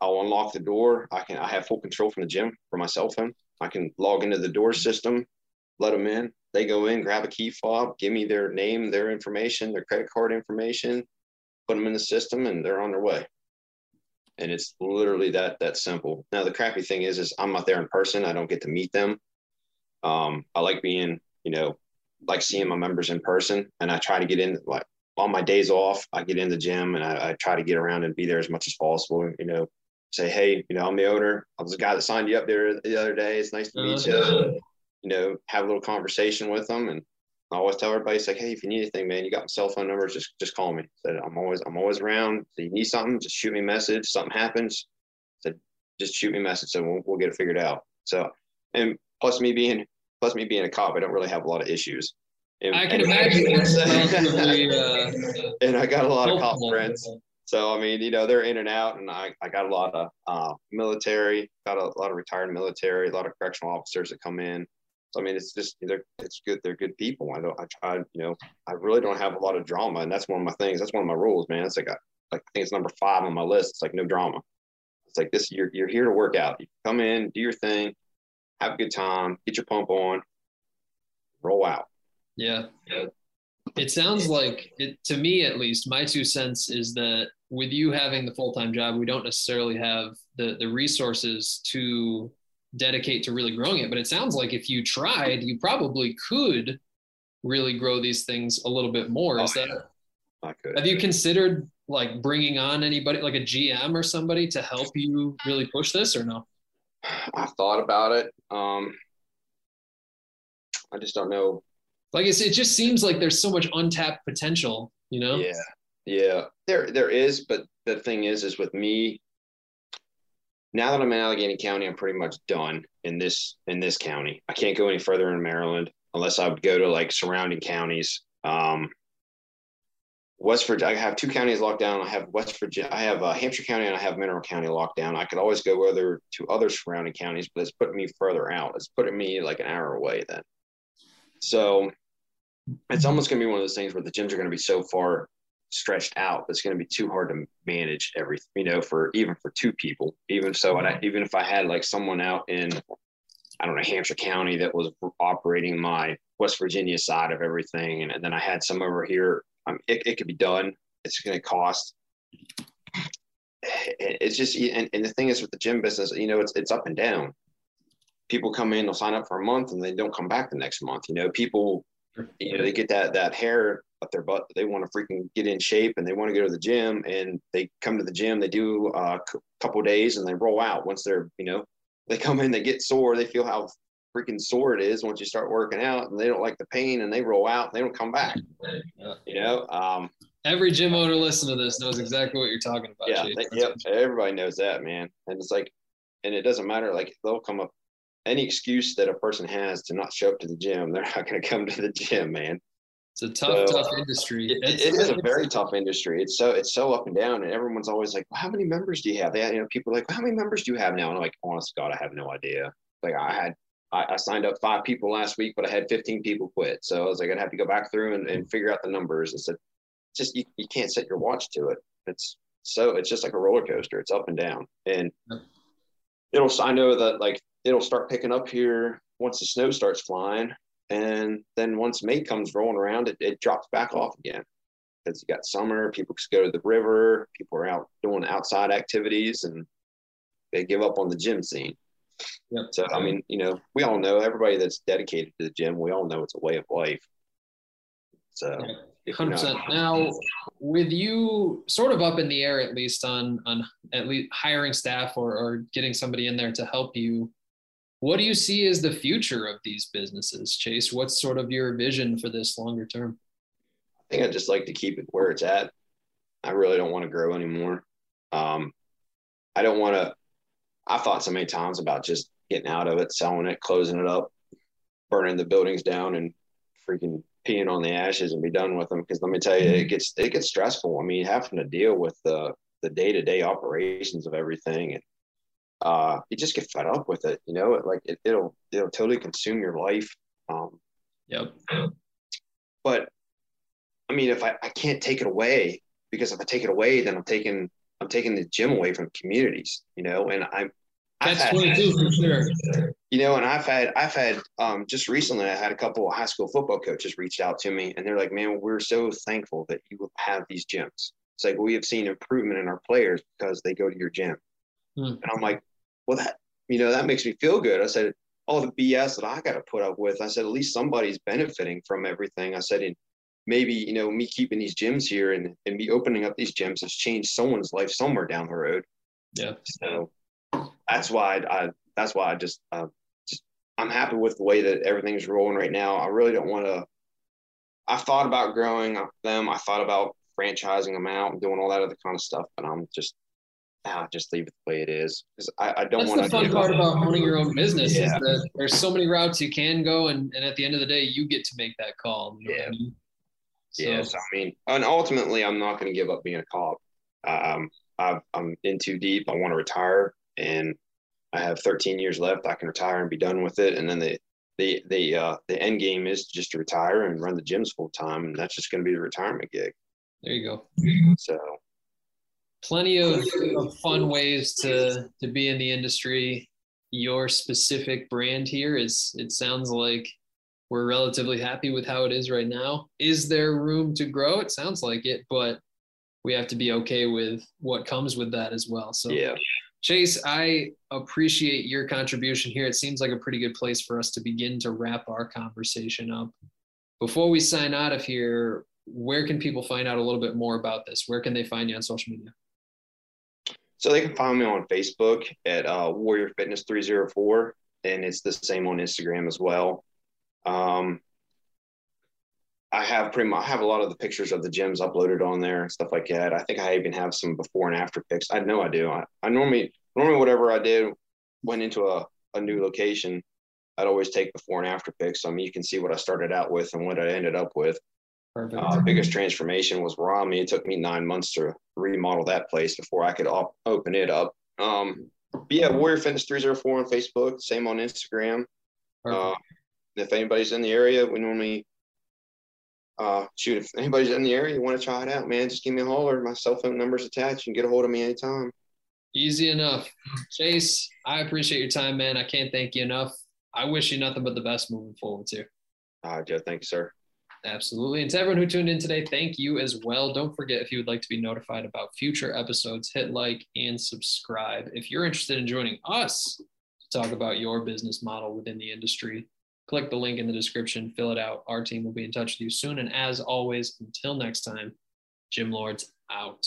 [SPEAKER 8] I'll unlock the door. I can I have full control from the gym from my cell phone. I can log into the door system, let them in. They go in, grab a key fob, give me their name, their information, their credit card information, put them in the system, and they're on their way. And it's literally that that simple. Now the crappy thing is, is I'm not there in person. I don't get to meet them. Um, I like being, you know, like seeing my members in person, and I try to get in like on my days off. I get in the gym and I, I try to get around and be there as much as possible. You know, say, hey, you know, I'm the owner. I was the guy that signed you up there the other day. It's nice to meet uh-huh. you. You know, have a little conversation with them, and I always tell everybody, it's like, hey, if you need anything, man, you got my cell phone numbers, just just call me. Said I'm always I'm always around. If you need something, just shoot me a message. Something happens, said just shoot me a message, and we'll we'll get it figured out. So, and plus me being plus me being a cop, I don't really have a lot of issues.
[SPEAKER 7] And, I can and imagine that's (laughs)
[SPEAKER 8] uh, and I got a lot of cop friends. So I mean, you know, they're in and out, and I, I got a lot of uh, military, got a lot of retired military, a lot of correctional officers that come in. So I mean, it's just they're it's good. They're good people. I don't. I try. You know, I really don't have a lot of drama, and that's one of my things. That's one of my rules, man. It's like I, like I think it's number five on my list. It's like no drama. It's like this. You're you're here to work out. You come in, do your thing, have a good time, get your pump on, roll out.
[SPEAKER 7] Yeah. It sounds like it to me at least, my two cents is that with you having the full-time job, we don't necessarily have the the resources to dedicate to really growing it. But it sounds like if you tried, you probably could really grow these things a little bit more. Is oh, that
[SPEAKER 8] I could.
[SPEAKER 7] Have you considered like bringing on anybody like a GM or somebody to help you really push this or no?
[SPEAKER 8] I've thought about it. Um, I just don't know.
[SPEAKER 7] Like it's, it just seems like there's so much untapped potential, you know?
[SPEAKER 8] Yeah, yeah, there there is, but the thing is, is with me. Now that I'm in Allegany County, I'm pretty much done in this in this county. I can't go any further in Maryland unless I would go to like surrounding counties. Um, West Virginia, I have two counties locked down. I have West Virginia, I have uh, Hampshire County, and I have Mineral County locked down. I could always go other to other surrounding counties, but it's putting me further out. It's putting me like an hour away then. So it's almost going to be one of those things where the gyms are going to be so far stretched out it's going to be too hard to manage everything. You know, for even for two people. Even so, and I, even if I had like someone out in I don't know Hampshire County that was operating my West Virginia side of everything, and, and then I had some over here um, it, it could be done. It's going to cost. (sighs) It's just, and, and the thing is with the gym business, you know, it's, it's up and down. People come in, they'll sign up for a month and they don't come back the next month. You know, people, you know, they get that, that hair their butt. They want to freaking get in shape and they want to go to the gym and they come to the gym, they do a couple days and they roll out once they're, you know, they come in, they get sore, they feel how freaking sore it is once you start working out and they don't like the pain and they roll out and they don't come back. You know, um,
[SPEAKER 7] every gym owner listening to this knows exactly what you're talking about.
[SPEAKER 8] Yeah. They, yep. Everybody knows that, man. And it's like, and it doesn't matter. Like they'll come up any excuse that a person has to not show up to the gym. They're not going to come to the gym, man.
[SPEAKER 7] It's a tough, so, tough industry.
[SPEAKER 8] It, it is a very tough industry. It's so it's so up and down, and everyone's always like, well, "How many members do you have?" They, you know, people are like, well, "How many members do you have now?" And I'm like, "Honest God, I have no idea." Like I had I, I, signed up five people last week, but I had 15 people quit. So I was like, I'd have to go back through and, and figure out the numbers. It's just you, you can't set your watch to it. It's so it's just like a roller coaster. It's up and down. And it'll I know that like it'll start picking up here once the snow starts flying. And then once May comes rolling around, it, it drops back off again. Because you got summer, people just go to the river, people are out doing outside activities and they give up on the gym scene.
[SPEAKER 7] Yep.
[SPEAKER 8] So I mean, you know, we all know everybody that's dedicated to the gym. We all know it's a way of life. So
[SPEAKER 7] Hundred percent. Now, with you sort of up in the air, at least on on at least hiring staff or, or getting somebody in there to help you, what do you see as the future of these businesses, Chase? What's sort of your vision for this longer term?
[SPEAKER 8] I think I'd just like to keep it where it's at. I really don't want to grow anymore. Um, I don't want to. I thought so many times about just getting out of it, selling it, closing it up, burning the buildings down, and freaking peeing on the ashes and be done with them. Because let me tell you, it gets it gets stressful. I mean, having to deal with the the day to day operations of everything, and uh, you just get fed up with it. You know, it, like it, will it'll totally consume your life. Um,
[SPEAKER 7] yep.
[SPEAKER 8] But I mean, if I, I can't take it away, because if I take it away, then I'm taking I'm taking the gym away from communities. You know, and I'm
[SPEAKER 7] that's 22 for sure.
[SPEAKER 8] You know, and I've had I've had um, just recently I had a couple of high school football coaches reached out to me and they're like, "Man, we're so thankful that you have these gyms." It's like we have seen improvement in our players because they go to your gym. Hmm. And I'm like, "Well, that you know that makes me feel good." I said, "All the BS that I got to put up with," I said, "At least somebody's benefiting from everything." I said, "And maybe you know me keeping these gyms here and and me opening up these gyms has changed someone's life somewhere down the road."
[SPEAKER 7] Yeah.
[SPEAKER 8] So that's why I, I that's why I just uh, just I'm happy with the way that everything's rolling right now. I really don't want to. I thought about growing them. I thought about franchising them out and doing all that other kind of stuff, but I'm just ah, just leave it the way it is because I, I, don't want
[SPEAKER 7] to. That's the fun part about owning your own business yeah. is that there's so many routes you can go, and, and at the end of the day, you get to make that call.
[SPEAKER 8] You know yeah. I mean? So. Yes, I mean, and ultimately, I'm not going to give up being a cop. Um, i am in too deep. I want to retire, and I have 13 years left. I can retire and be done with it. And then the the the uh, the end game is just to retire and run the gyms full time, and that's just going to be the retirement gig.
[SPEAKER 7] There you go.
[SPEAKER 8] So,
[SPEAKER 7] plenty of, of fun ways to to be in the industry. Your specific brand here is it sounds like we're relatively happy with how it is right now. Is there room to grow? It sounds like it, but we have to be okay with what comes with that as well. So
[SPEAKER 8] yeah.
[SPEAKER 7] Chase, I appreciate your contribution here. It seems like a pretty good place for us to begin to wrap our conversation up. Before we sign out of here, where can people find out a little bit more about this? Where can they find you on social media?
[SPEAKER 8] So they can find me on Facebook at uh, Warrior Fitness 304, and it's the same on Instagram as well. Um, I have pretty much I have a lot of the pictures of the gyms uploaded on there and stuff like that. I think I even have some before and after pics. I know I do. I, I normally normally whatever I did went into a, a new location, I'd always take before and after pics. I mean, you can see what I started out with and what I ended up with. Perfect. Uh, biggest transformation was Romney. It took me nine months to remodel that place before I could op- open it up. Um, but yeah, Warrior Fitness 304 on Facebook, same on Instagram. Uh, if anybody's in the area, we normally uh, shoot, if anybody's in the area, you want to try it out, man, just give me a holler. My cell phone number's attached. You can get a hold of me anytime.
[SPEAKER 7] Easy enough. Chase, I appreciate your time, man. I can't thank you enough. I wish you nothing but the best moving forward, too.
[SPEAKER 8] All right, Joe. Thank you, sir.
[SPEAKER 7] Absolutely. And to everyone who tuned in today, thank you as well. Don't forget if you would like to be notified about future episodes, hit like and subscribe. If you're interested in joining us to talk about your business model within the industry, click the link in the description, fill it out. Our team will be in touch with you soon. And as always, until next time, Gym Lords out.